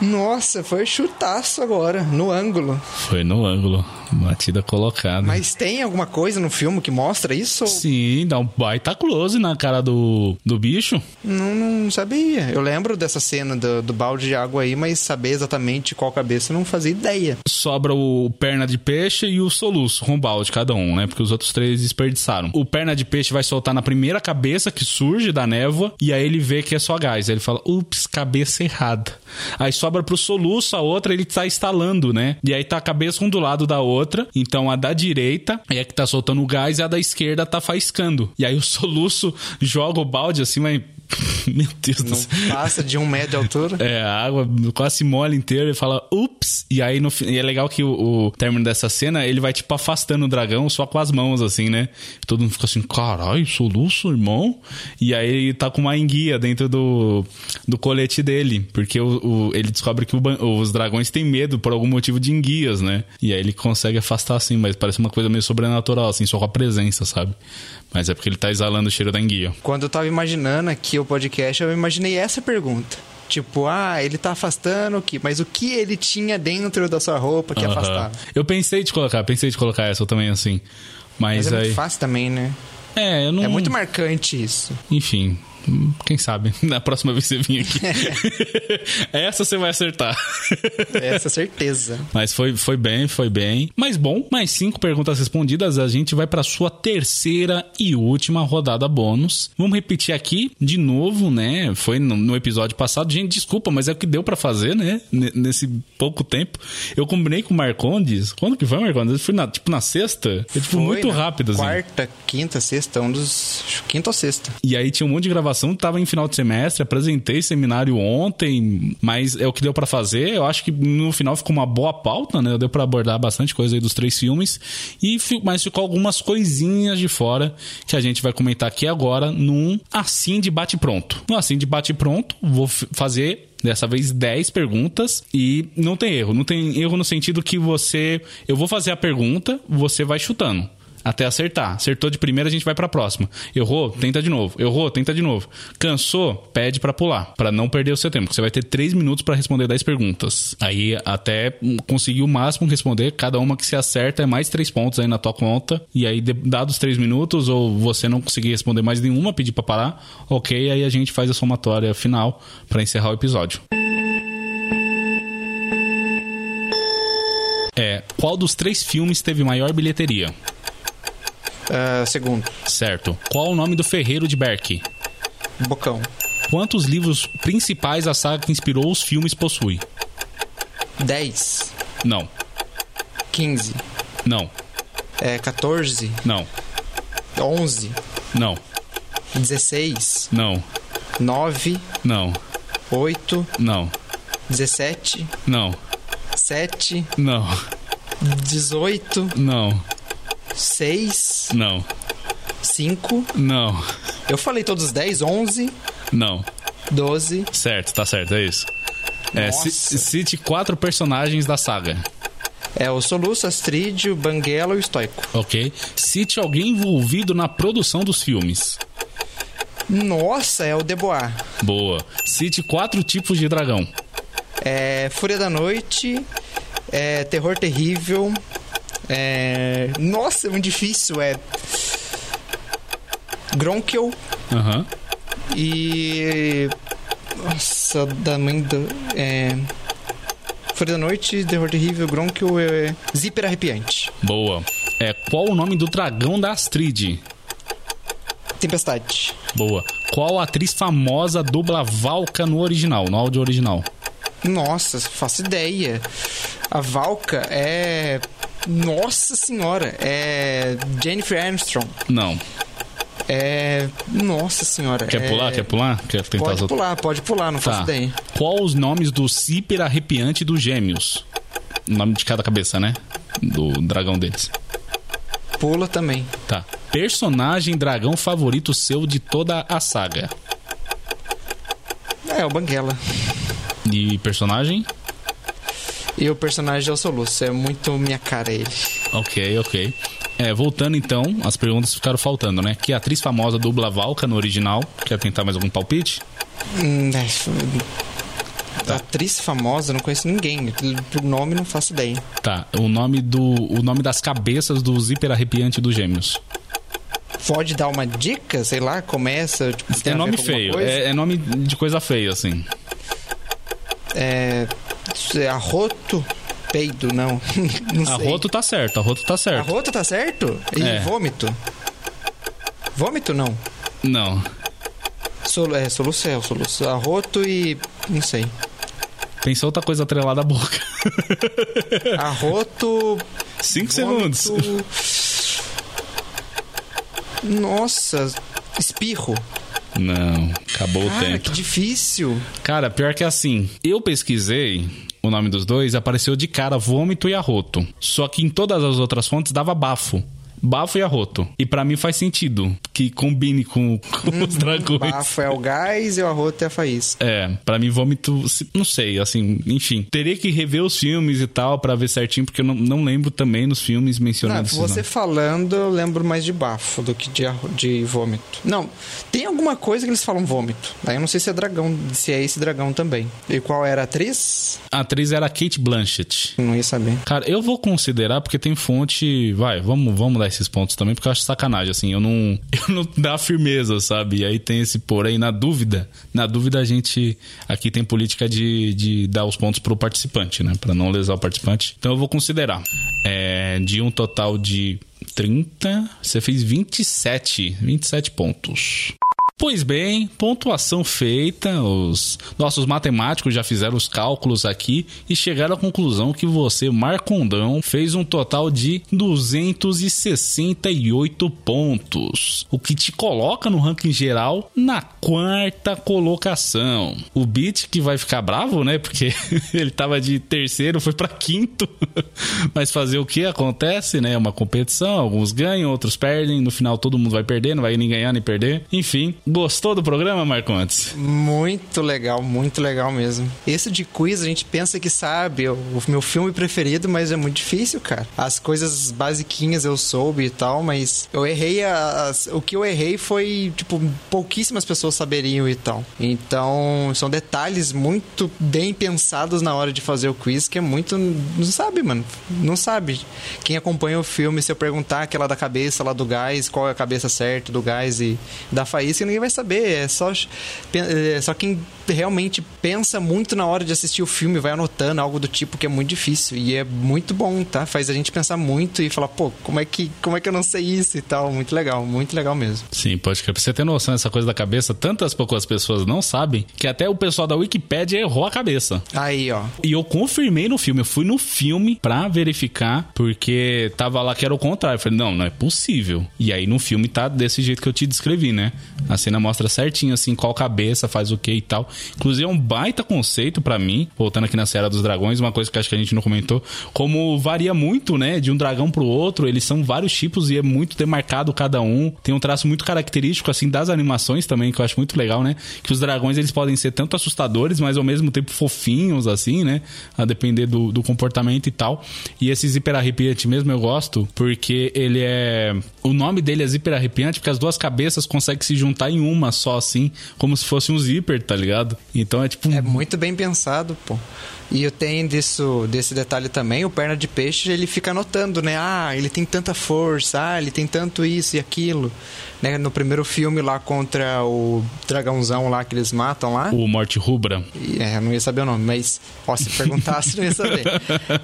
Nossa, foi chutaço agora, no ângulo. Foi no ângulo. Batida colocada. Mas tem alguma coisa no filme que mostra isso? Sim, dá um baita close na cara do, do bicho. Não, não sabia. Eu lembro dessa cena do, do balde de água aí, mas saber exatamente qual cabeça não fazia ideia. Sobra o perna de peixe e o soluço, com balde cada um, né? Porque os outros três desperdiçaram. O perna de peixe vai soltar na primeira cabeça que surge da névoa e aí ele vê que é só gás. Aí ele fala, ups, cabeça errada. Aí sobra pro soluço, a outra ele tá instalando, né? E aí tá a cabeça um do lado da outra. Então a da direita é a que tá soltando o gás e a da esquerda tá faiscando. E aí o [LAUGHS] soluço joga o balde assim, mas. [LAUGHS] Meu Deus do céu. passa de um metro de altura. É, a água quase se molha inteira e fala, ups! E aí no, e é legal que o, o término dessa cena, ele vai tipo afastando o dragão só com as mãos, assim, né? Todo mundo fica assim, caralho, soluço, irmão. E aí ele tá com uma enguia dentro do, do colete dele, porque o, o- ele descobre que o os dragões têm medo por algum motivo de enguias, né? E aí ele consegue afastar assim, mas parece uma coisa meio sobrenatural, assim, só com a presença, sabe? Mas é porque ele tá exalando o cheiro da enguia. Quando eu tava imaginando aqui o podcast, eu imaginei essa pergunta. Tipo, ah, ele tá afastando o que? Mas o que ele tinha dentro da sua roupa que afastava? Eu pensei de colocar, pensei de colocar essa também assim. Mas, Mas é aí. muito fácil também, né? É, eu não. É muito marcante isso. Enfim. Hum, Quem sabe? [LAUGHS] Na próxima vez que você vir aqui. [LAUGHS] Essa você vai acertar. Essa certeza. Mas foi, foi bem, foi bem. Mas bom, mais cinco perguntas respondidas. A gente vai para sua terceira e última rodada bônus. Vamos repetir aqui de novo, né? Foi no, no episódio passado. Gente, desculpa, mas é o que deu para fazer, né? N- nesse pouco tempo. Eu combinei com o Marcondes. Quando que foi, Marcondes? Foi na, tipo na sexta? Foi, tipo, Foi muito rápido, assim. Quarta, quinta, sexta, um dos. Quinta ou sexta. E aí tinha um monte de gravação, tava em final de semestre, apresentei seminário ontem, mas é o que deu pra fazer. Eu acho que no final ficou uma boa pauta, né? Deu pra abordar bastante coisa aí dos três filmes, e mas ficou algumas coisinhas de fora que a gente vai comentar aqui agora num assim de bate pronto. No assim de bate pronto, vou fazer Dessa vez 10 perguntas e não tem erro. Não tem erro no sentido que você. Eu vou fazer a pergunta, você vai chutando até acertar. Acertou de primeira, a gente vai pra próxima. Errou, tenta de novo. Errou, tenta de novo. Cansou, pede pra pular, Pra não perder o seu tempo. Você vai ter 3 minutos pra responder 10 perguntas. Aí até conseguir o máximo responder, cada uma que se acerta é mais 3 pontos aí na tua conta. E aí dados 3 minutos ou você não conseguir responder mais nenhuma, pedir pra parar, OK, aí a gente faz a somatória final pra encerrar o episódio. É, qual dos três filmes teve maior bilheteria? Ah, segundo, Certo. Qual o nome do ferreiro de Berk? Bocão. Quantos livros principais a saga que inspirou os filmes possui? 10, Não. 15, Não. é, 14, Não. 11, Não. 16, Não. 9, Não. 8, Não. 17, Não. 7, Não. 18, Não. 6, Não. 5. Não. Eu falei todos os 10, 11, Não. 12. Certo, tá certo, é isso. É, cite quatro personagens da saga. É o Soluço, Astrid, o Banguela e o Stoico. Ok? Cite alguém envolvido na produção dos filmes. Nossa, é o Debois. Boa. Cite quatro tipos de dragão. É Fúria da Noite, é Terror Terrível, é... Nossa, é muito difícil, é... Gronkel Aham. e... Nossa, da mãe do... É... Fúria da Noite, Terror Terrível, Gronkel, é... Zíper Arrepiante. Boa. É, qual o nome do dragão da Astrid? Tempestade. Boa. Qual atriz famosa dubla Valka no original, no áudio original? Nossa, faço ideia. A Valka é... Nossa senhora, é Jennifer Armstrong. Não. É... Nossa senhora. Quer é... pular? Quer pular? Quer tentar Pode as outras? pular, pode pular, não faço Tá. ideia. Qual os nomes do zíper arrepiante dos gêmeos? O nome de cada cabeça, né? Do dragão deles. Pula também. Tá. Personagem dragão favorito seu de toda a saga. É, o Banguela. E personagem? E o personagem é o Soluço, é muito minha cara ele. Ok, ok. É, voltando então, as perguntas ficaram faltando, né? Que atriz famosa dubla Valka no original? Quer tentar mais algum palpite? Hum, é, Atriz famosa, não conheço ninguém. Por nome, não faço ideia. Tá. O nome do. O nome das cabeças do zíper arrepiante dos gêmeos. Pode dar uma dica? Sei lá, começa. Tipo, É nome feio. É, é nome de coisa feia, assim. É. é Arroto? Peido, não. [LAUGHS] não. Arroto tá certo, arroto tá certo. Arroto tá certo? E É. vômito? Vômito não. Não. Sol, é, soluço é o soluço. Arroto e. Não sei. Pensou outra coisa atrelada à boca. [LAUGHS] Arroto. Cinco segundos. vômito. Nossa, espirro. Não, acabou o Cara, tempo. que difícil. Cara, pior que assim, eu pesquisei o nome dos dois, apareceu de cara vômito e arroto. Só que em todas as outras fontes dava bafo. Bafo e arroto. E para mim faz sentido que combine com, com uhum, os dragões. Bafo é o gás e o arroto é a faísca. É, para mim vômito, não sei, assim, enfim. Teria que rever os filmes e tal para ver certinho, porque eu não, não lembro também nos filmes mencionados. Não, você não. falando, eu lembro mais de bafo do que de, de vômito. Não, tem alguma coisa que eles falam vômito. Daí eu não sei se é dragão, se é esse dragão também. E qual era a atriz? A atriz era Kate Blanchett. Não ia saber. Cara, eu vou considerar porque tem fonte. Vai, vamos, vamos dar esses pontos também, porque eu acho sacanagem, assim. Eu não, [LAUGHS] eu não dá firmeza, sabe? E aí tem esse porém, na dúvida. Na dúvida, a gente aqui tem política de, de dar os pontos pro participante, né? Pra não lesar o participante. Então eu vou considerar. É, de um total de 30, você fez 27, 27 pontos. Pois bem, pontuação feita, os nossos matemáticos já fizeram os cálculos aqui e chegaram à conclusão que você, Marcondão, fez um total de 268 pontos, o que te coloca no ranking geral na quarta colocação. O Beat que vai ficar bravo, né? Porque [LAUGHS] ele tava de terceiro, foi para quinto. [LAUGHS] Mas fazer o que acontece, né? É uma competição, alguns ganham, outros perdem, no final todo mundo vai perder, não vai nem ganhar nem perder. Enfim, Gostou do programa, Marcontes? Muito legal, muito legal mesmo. Esse de quiz a gente pensa que sabe, o meu filme preferido, mas é muito difícil, cara. As coisas basiquinhas eu soube e tal, mas eu errei as, o que eu errei foi, tipo, pouquíssimas pessoas saberiam e tal. Então, são detalhes muito bem pensados na hora de fazer o quiz, que é muito não sabe, mano. Não sabe. Quem acompanha o filme, se eu perguntar aquela da cabeça lá do gás, qual é a cabeça certa do gás e da faísca, ninguém vai saber. É só, é só quem realmente pensa muito na hora de assistir o filme, vai anotando algo do tipo que é muito difícil. E é muito bom, tá? Faz a gente pensar muito e falar, pô, como é que, como é que eu não sei isso e tal. Muito legal, muito legal mesmo. Sim, pode crer. Pra você ter noção dessa coisa da cabeça, tantas poucas pessoas não sabem que até o pessoal da Wikipedia errou a cabeça. Aí, ó. E eu confirmei no filme. Eu fui no filme pra verificar, porque tava lá que era o contrário. Eu falei, não, não é possível. E aí no filme tá desse jeito que eu te descrevi, né? A cena mostra certinho, assim, qual cabeça faz o que e tal. Inclusive é um baita conceito para mim, voltando aqui na Serra dos Dragões, uma coisa que acho que a gente não comentou, como varia muito, né, de um dragão pro outro, eles são vários tipos e é muito demarcado cada um. Tem um traço muito característico, assim, das animações também, que eu acho muito legal, né? Que os dragões, eles podem ser tanto assustadores, mas ao mesmo tempo fofinhos, assim, né? A depender do, do comportamento e tal. E esse zíper arrepiante mesmo eu gosto, porque ele é... O nome dele é zíper arrepiante, porque as duas cabeças conseguem se juntar em uma só, assim, como se fosse um zíper, tá ligado? Então é tipo. É muito bem pensado, pô. E eu tenho disso, desse detalhe também, o perna de peixe, ele fica anotando, né? Ah, ele tem tanta força, ah, ele tem tanto isso e aquilo né, no primeiro filme lá contra o dragãozão lá que eles matam lá. O Morte Rubra. É, eu não ia saber o nome, mas ó, se perguntasse, [LAUGHS] não ia saber.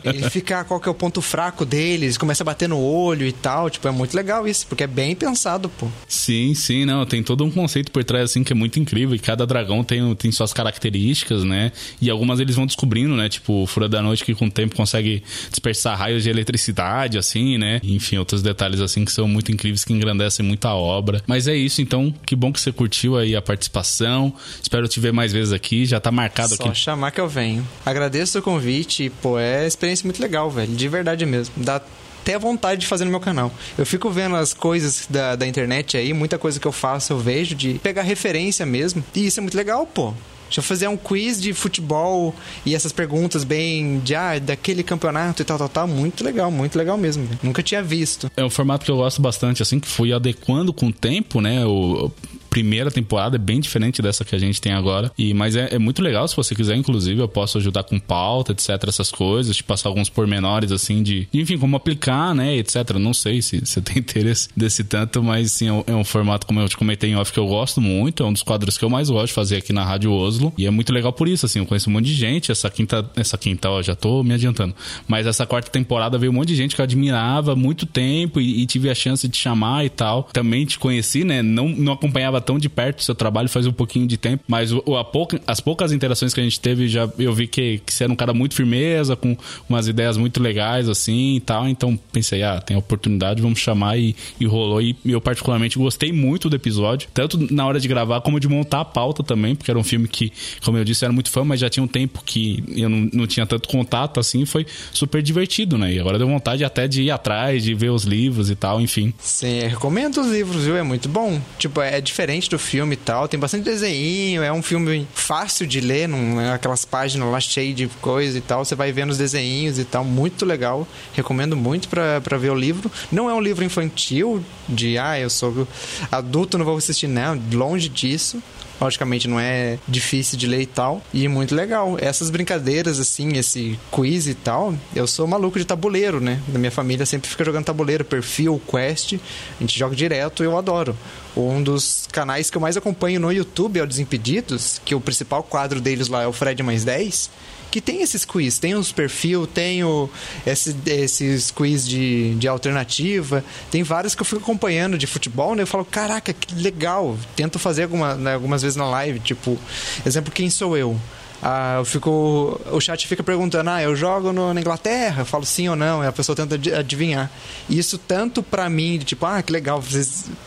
Ele fica, qual que é o ponto fraco deles, começa a bater no olho e tal, tipo, é muito legal isso, porque é bem pensado, pô. Sim, sim, não, tem todo um conceito por trás, assim, que é muito incrível, e cada dragão tem, tem suas características, né, e algumas eles vão descobrindo, né, tipo, o Fura da Noite que com o tempo consegue dispersar raios de eletricidade, assim, né, enfim, outros detalhes, assim, que são muito incríveis, que engrandecem muito a obra obra. Mas é isso, então. Que bom que você curtiu aí a participação. Espero te ver mais vezes aqui. Já tá marcado Só aqui. Só chamar que eu venho. Agradeço o convite. Pô, é experiência muito legal, velho. De verdade mesmo. Dá até vontade de fazer no meu canal. Eu fico vendo as coisas da, da internet aí, muita coisa que eu faço eu vejo de pegar referência mesmo. E isso é muito legal, pô. Deixa eu fazer um quiz de futebol e essas perguntas bem de ah, daquele campeonato e tal, tal, tal. Muito legal, muito legal mesmo. Nunca tinha visto. É um formato que eu gosto bastante, assim, que fui adequando com o tempo, né? O, primeira temporada é bem diferente dessa que a gente tem agora. E, mas é, é, muito legal, se você quiser, inclusive, eu posso ajudar com pauta, etc, essas coisas, te passar alguns pormenores, assim, de, enfim, como aplicar, né, etc. Não sei se você [LAUGHS] tem interesse desse tanto, mas, sim, é um, é um, formato, como eu te comentei em off, que eu gosto muito, é um dos quadros que eu mais gosto de fazer aqui na Rádio Oslo, e é muito legal por isso, assim, eu conheço um monte de gente, essa quinta, essa quinta, ó, já tô me adiantando, mas essa quarta temporada veio um monte de gente que eu admirava muito tempo e, e tive a chance de chamar e tal. Também te conheci, né, não, não acompanhava tão de perto do seu trabalho faz um pouquinho de tempo, mas o, a pouca, as poucas interações que a gente teve, já eu vi que, que você era um cara muito firmeza, com umas ideias muito legais, assim e tal. Então pensei, ah, tem oportunidade, vamos chamar e, e rolou. E eu, particularmente, gostei muito do episódio, tanto na hora de gravar como de montar a pauta também, porque era um filme que, como eu disse, era muito fã, mas já tinha um tempo que eu não, não tinha tanto contato assim. Foi super divertido, né? E agora deu vontade até de ir atrás, de ver os livros e tal, enfim. Sim, recomendo os livros, viu? É muito bom. Tipo, é diferente do filme e tal. Tem bastante desenho, é um filme fácil de ler, não é aquelas páginas lá cheias de coisa e tal. Você vai vendo os desenhos e tal, muito legal. Recomendo muito para ver o livro. Não é um livro infantil de, ah, eu sou adulto, não vou assistir, não. Longe disso. Logicamente não é difícil de ler e tal. E muito legal. Essas brincadeiras, assim, esse quiz e tal. Eu sou maluco de tabuleiro, né? Da minha família sempre fica jogando tabuleiro, perfil, quest. A gente joga direto e eu adoro. Um dos canais que eu mais acompanho no YouTube é o Desimpedidos, que o principal quadro deles lá é o Fred mais 10 que tem esses quiz, tem os perfil, tem o, esse, esses quiz de, de alternativa, tem vários que eu fico acompanhando de futebol, né? Eu falo, caraca, que legal. Tento fazer alguma, né, algumas vezes na live, tipo, exemplo, quem sou eu? Ah, eu fico, o chat fica perguntando: ah, eu jogo no, na Inglaterra? Eu falo sim ou não, e a pessoa tenta adivinhar. Isso tanto para mim, tipo, ah, que legal,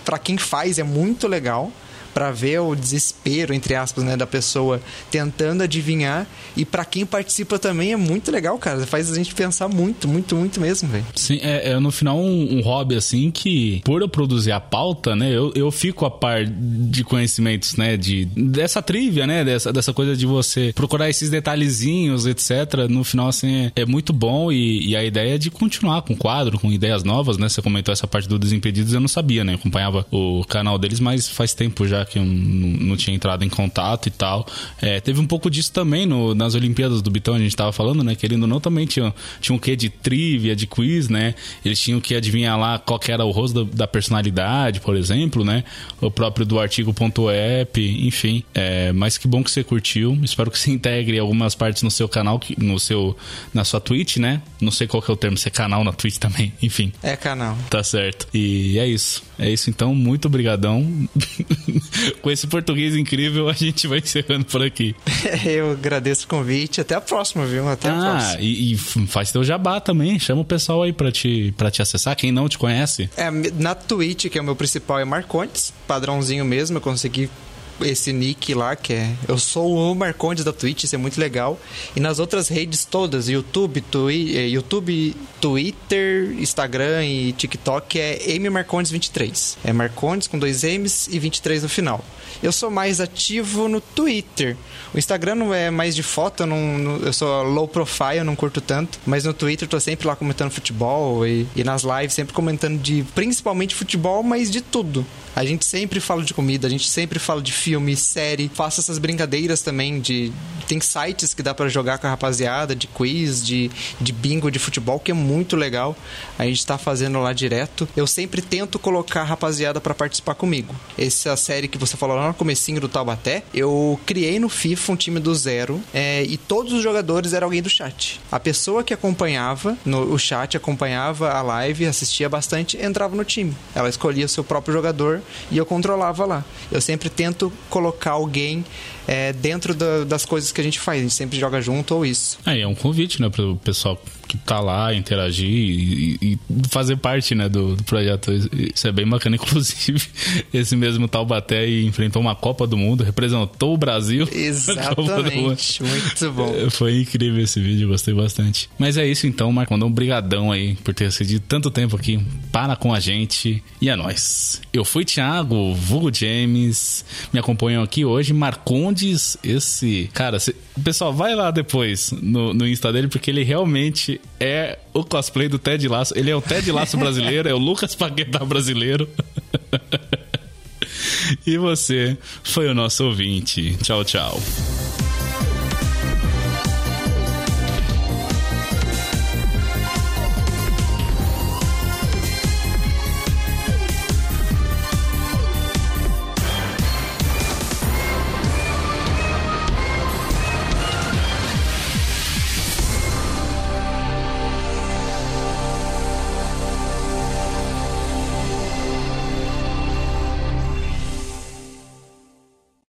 para quem faz é muito legal para ver o desespero, entre aspas, né, da pessoa tentando adivinhar. E para quem participa também é muito legal, cara. Faz a gente pensar muito, muito, muito mesmo, velho. Sim, é, é, no final um, um, hobby assim que, por eu produzir a pauta, né, eu, eu fico a par de conhecimentos, né, de, dessa trivia, né, dessa, dessa coisa de você procurar esses detalhezinhos, etc. No final, assim, é, é muito bom e, e, a ideia é de continuar com o quadro, com ideias novas, né? Você comentou essa parte do Desimpedidos, eu não sabia, né? Eu acompanhava o canal deles, mas faz tempo já que eu não, tinha entrado em contato e tal. É, teve um pouco disso também no, nas Olimpíadas do Bitão, a gente tava falando, né? Querendo ou não, também tinha, tinha um quê de trivia, de quiz, né? Eles tinham que adivinhar lá qual que era o rosto da, da personalidade, por exemplo, né? O próprio do artigo.app, enfim. É, mas que bom que você curtiu. Espero que você integre algumas partes no seu canal, no seu, na sua Twitch, né? Não sei qual que é o termo, se é canal na Twitch também, [LAUGHS] enfim. É canal. Tá certo. E é isso. É isso então, muito obrigadão. [LAUGHS] Com esse português incrível, a gente vai encerrando por aqui. [LAUGHS] Eu agradeço o convite. Até a próxima, viu? Até ah, a próxima. E, e faz teu jabá também. Chama o pessoal aí pra te, pra te acessar, quem não te conhece. É, na Twitch, que é o meu principal, é Marcontes. Padrãozinho mesmo. Eu consegui esse nick lá, que é. Eu sou o Marcondes da Twitch, isso é muito legal. E nas outras redes todas, YouTube, twi, eh, YouTube Twitter, Instagram e TikTok, é M Marcondes 23. É Marcondes com dois M's e 23 no final. Eu sou mais ativo no Twitter. O Instagram não é mais de foto, eu, não, eu sou low profile, eu não curto tanto. Mas no Twitter eu tô sempre lá comentando futebol e, e nas lives sempre comentando de principalmente futebol, mas de tudo. A gente sempre fala de comida, a gente sempre fala de filme, série. Faço essas brincadeiras também de. Tem sites que dá para jogar com a rapaziada, de quiz, de, de bingo de futebol, que é muito legal. A gente tá fazendo lá direto. Eu sempre tento colocar a rapaziada para participar comigo. Essa série que você falou lá no comecinho do Taubaté, eu criei no FIFA um time do zero é, e todos os jogadores eram alguém do chat. A pessoa que acompanhava no o chat, acompanhava a live, assistia bastante, entrava no time. Ela escolhia o seu próprio jogador e eu controlava lá. Eu sempre tento colocar alguém é, dentro da, das coisas que a gente faz. A gente sempre joga junto ou isso. É, é um convite, né, para o pessoal que tá lá, interagir e, e fazer parte, né, do, do, projeto. Isso é bem bacana. [LAUGHS] Inclusive, esse mesmo Taubaté enfrentou uma Copa do Mundo, representou o Brasil. [LAUGHS] Exatamente. Muito bom. É, foi incrível esse vídeo, gostei bastante. Mas é isso então, Marco. Um brigadão aí por ter cedido tanto tempo aqui. Para com a gente e é nóis. Eu fui Thiago, vulgo James. Me acompanham aqui hoje, Marconde Mendes, esse. Cara, cê... pessoal, vai lá depois no, no Insta dele, porque ele realmente é o cosplay do Ted Laço. Ele é o Ted Laço [LAUGHS] brasileiro, é o Lucas Paquetá brasileiro. [LAUGHS] e você foi o nosso ouvinte. Tchau, tchau.